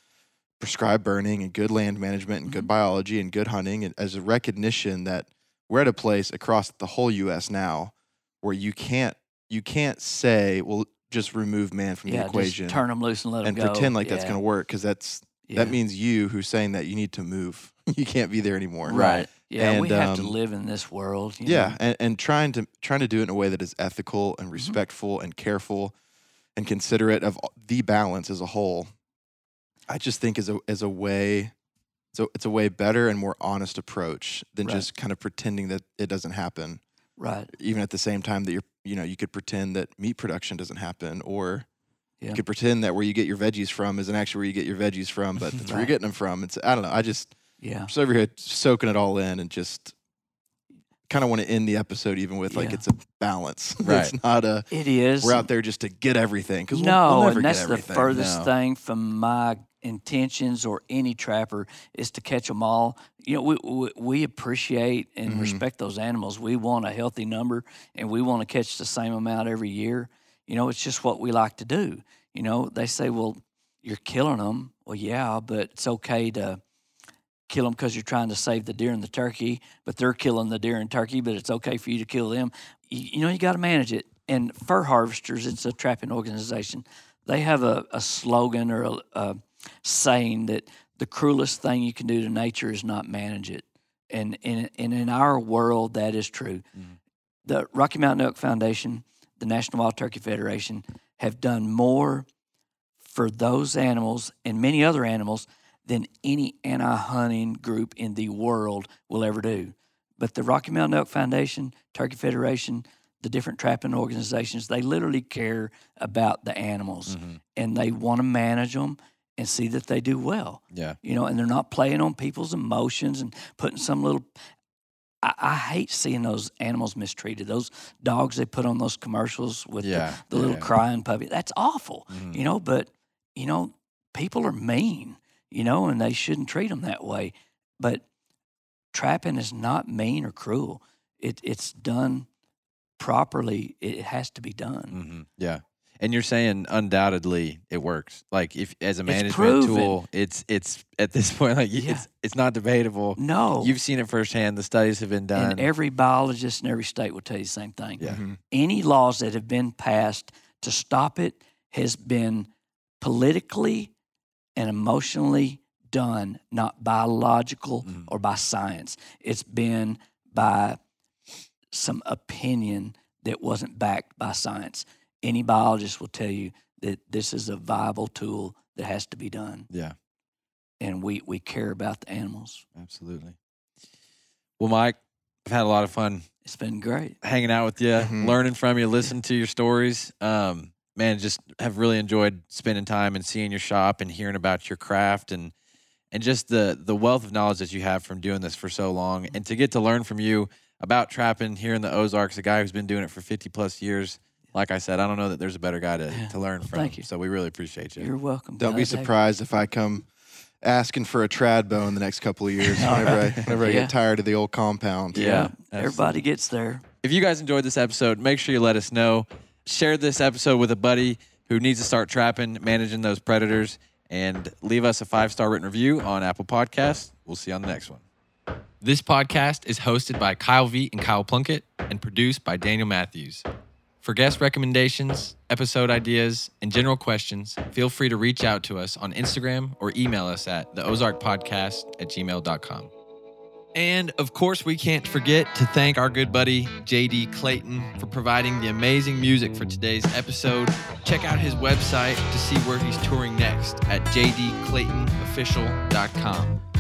S1: prescribed burning and good land management and good biology and good hunting and as a recognition that we're at a place across the whole U.S. now where you can't you can't say well just remove man from
S3: Yeah.
S1: the equation
S3: turn them loose and let them
S1: and
S3: go.
S1: pretend like that's going to work because that's
S3: Yeah.
S1: that means you who's saying that you need to move you can't be there anymore
S3: right. Yeah.
S1: and, we
S3: have to
S1: um,
S3: live in this world. you
S1: yeah and, and trying to trying to do it in a way that is ethical
S3: Mm-hmm.
S1: and respectful and careful and considerate of the balance as a whole i just think is a as a way so it's a way better and more honest approach than
S3: Right.
S1: just kind of pretending that it doesn't happen
S3: Right.
S1: even at the same time that you're you know you could pretend that meat production doesn't happen or
S3: Yeah.
S1: You could pretend that where you get your veggies from isn't actually where you get your veggies from, but that's where you're getting them from. It's I don't know. I just
S3: Yeah.
S1: just over here soaking it all in and just kind of want to end the episode even with like
S3: Yeah.
S1: it's a balance.
S2: Right.
S1: it's not a
S3: It is.
S1: we're out there just to get everything because
S3: no,
S1: we'll, we'll never
S3: and that's
S1: get
S3: the furthest
S2: No.
S3: thing from my intentions or any trapper is to catch them all. You know, we we, we appreciate and
S1: Mhm.
S3: respect those animals. We want a healthy number, and we want to catch the same amount every year. You know, it's just what we like to do. You know, they say, well, you're killing them. Well, yeah, but it's okay to kill them because you're trying to save the deer and the turkey, but they're killing the deer and turkey, but it's okay for you to kill them. You, you know, you got to manage it. And Fur Harvesters, it's a trapping organization. They have a, a slogan or a, a saying that the cruelest thing you can do to nature is not manage it. And, and, and in our world, that is true.
S2: Mhm.
S3: The Rocky Mountain Elk Foundation, the National Wild Turkey Federation have done more for those animals and many other animals than any anti hunting group in the world will ever do. But the Rocky Mountain Elk Foundation, Turkey Federation, the different trapping organizations, they literally care about the animals
S2: Mhm.
S3: and they want to manage them and see that they do well.
S2: Yeah.
S3: You know, and they're not playing on people's emotions and putting some little. I, I hate seeing those animals mistreated. Those dogs they put on those commercials with
S2: Yeah.
S3: the, the little
S2: yeah.
S3: crying puppy. That's awful
S2: Mhm.
S3: you know but you know people are mean you know and they shouldn't treat them that way but trapping is not mean or cruel it, it's done properly it has to be done
S2: hmm Yeah. And you're saying undoubtedly it works. Like if as a management
S3: proven.
S2: tool, it's it's at this point like
S3: Yeah.
S2: it's it's not debatable.
S3: no
S2: You've seen it firsthand. The studies have been done.
S3: and every biologist in every state will tell you the same thing
S2: Yeah.
S1: Mhm.
S3: any laws that have been passed to stop it has been politically and emotionally done, not biological
S2: Mhm.
S3: or by science. It's been by some opinion that wasn't backed by science. Any biologist will tell you that this is a viable tool that has to be done,
S2: yeah,
S3: and we, we care about the animals.
S2: absolutely. Well, Mike, I've had a lot of fun
S3: It's been great.
S2: hanging out with you,
S1: Mhm.
S2: learning from you, listening to your stories. Um, man, just have really enjoyed spending time and seeing your shop and hearing about your craft and and just the the wealth of knowledge that you have from doing this for so long, and to get to learn from you about trapping here in the Ozarks, a guy who's been doing it for fifty plus years. Like I said, I don't know that there's a better guy to,
S3: Yeah.
S2: to learn
S3: Well,
S2: from.
S3: thank you.
S2: So we really appreciate you.
S3: You're welcome.
S1: Don't be
S3: Glad to have you.
S1: surprised if I come asking for a trad bow in the next couple of years whenever I, whenever I get tired of the old compound.
S2: Yeah,
S3: Yeah, everybody gets there.
S2: If you guys enjoyed this episode, make sure you let us know. Share this episode with a buddy who needs to start trapping, managing those predators, and leave us a five star written review on Apple Podcasts. We'll see you on the next one.
S4: This podcast is hosted by Kyle Veit and Kyle Plunkett and produced by Daniel Matthews. For guest recommendations, episode ideas, and general questions, feel free to reach out to us on Instagram or email us at the Ozark Podcast at gmail.com. And of course, we can't forget to thank our good buddy JD Clayton for providing the amazing music for today's episode. Check out his website to see where he's touring next at jdclaytonofficial.com.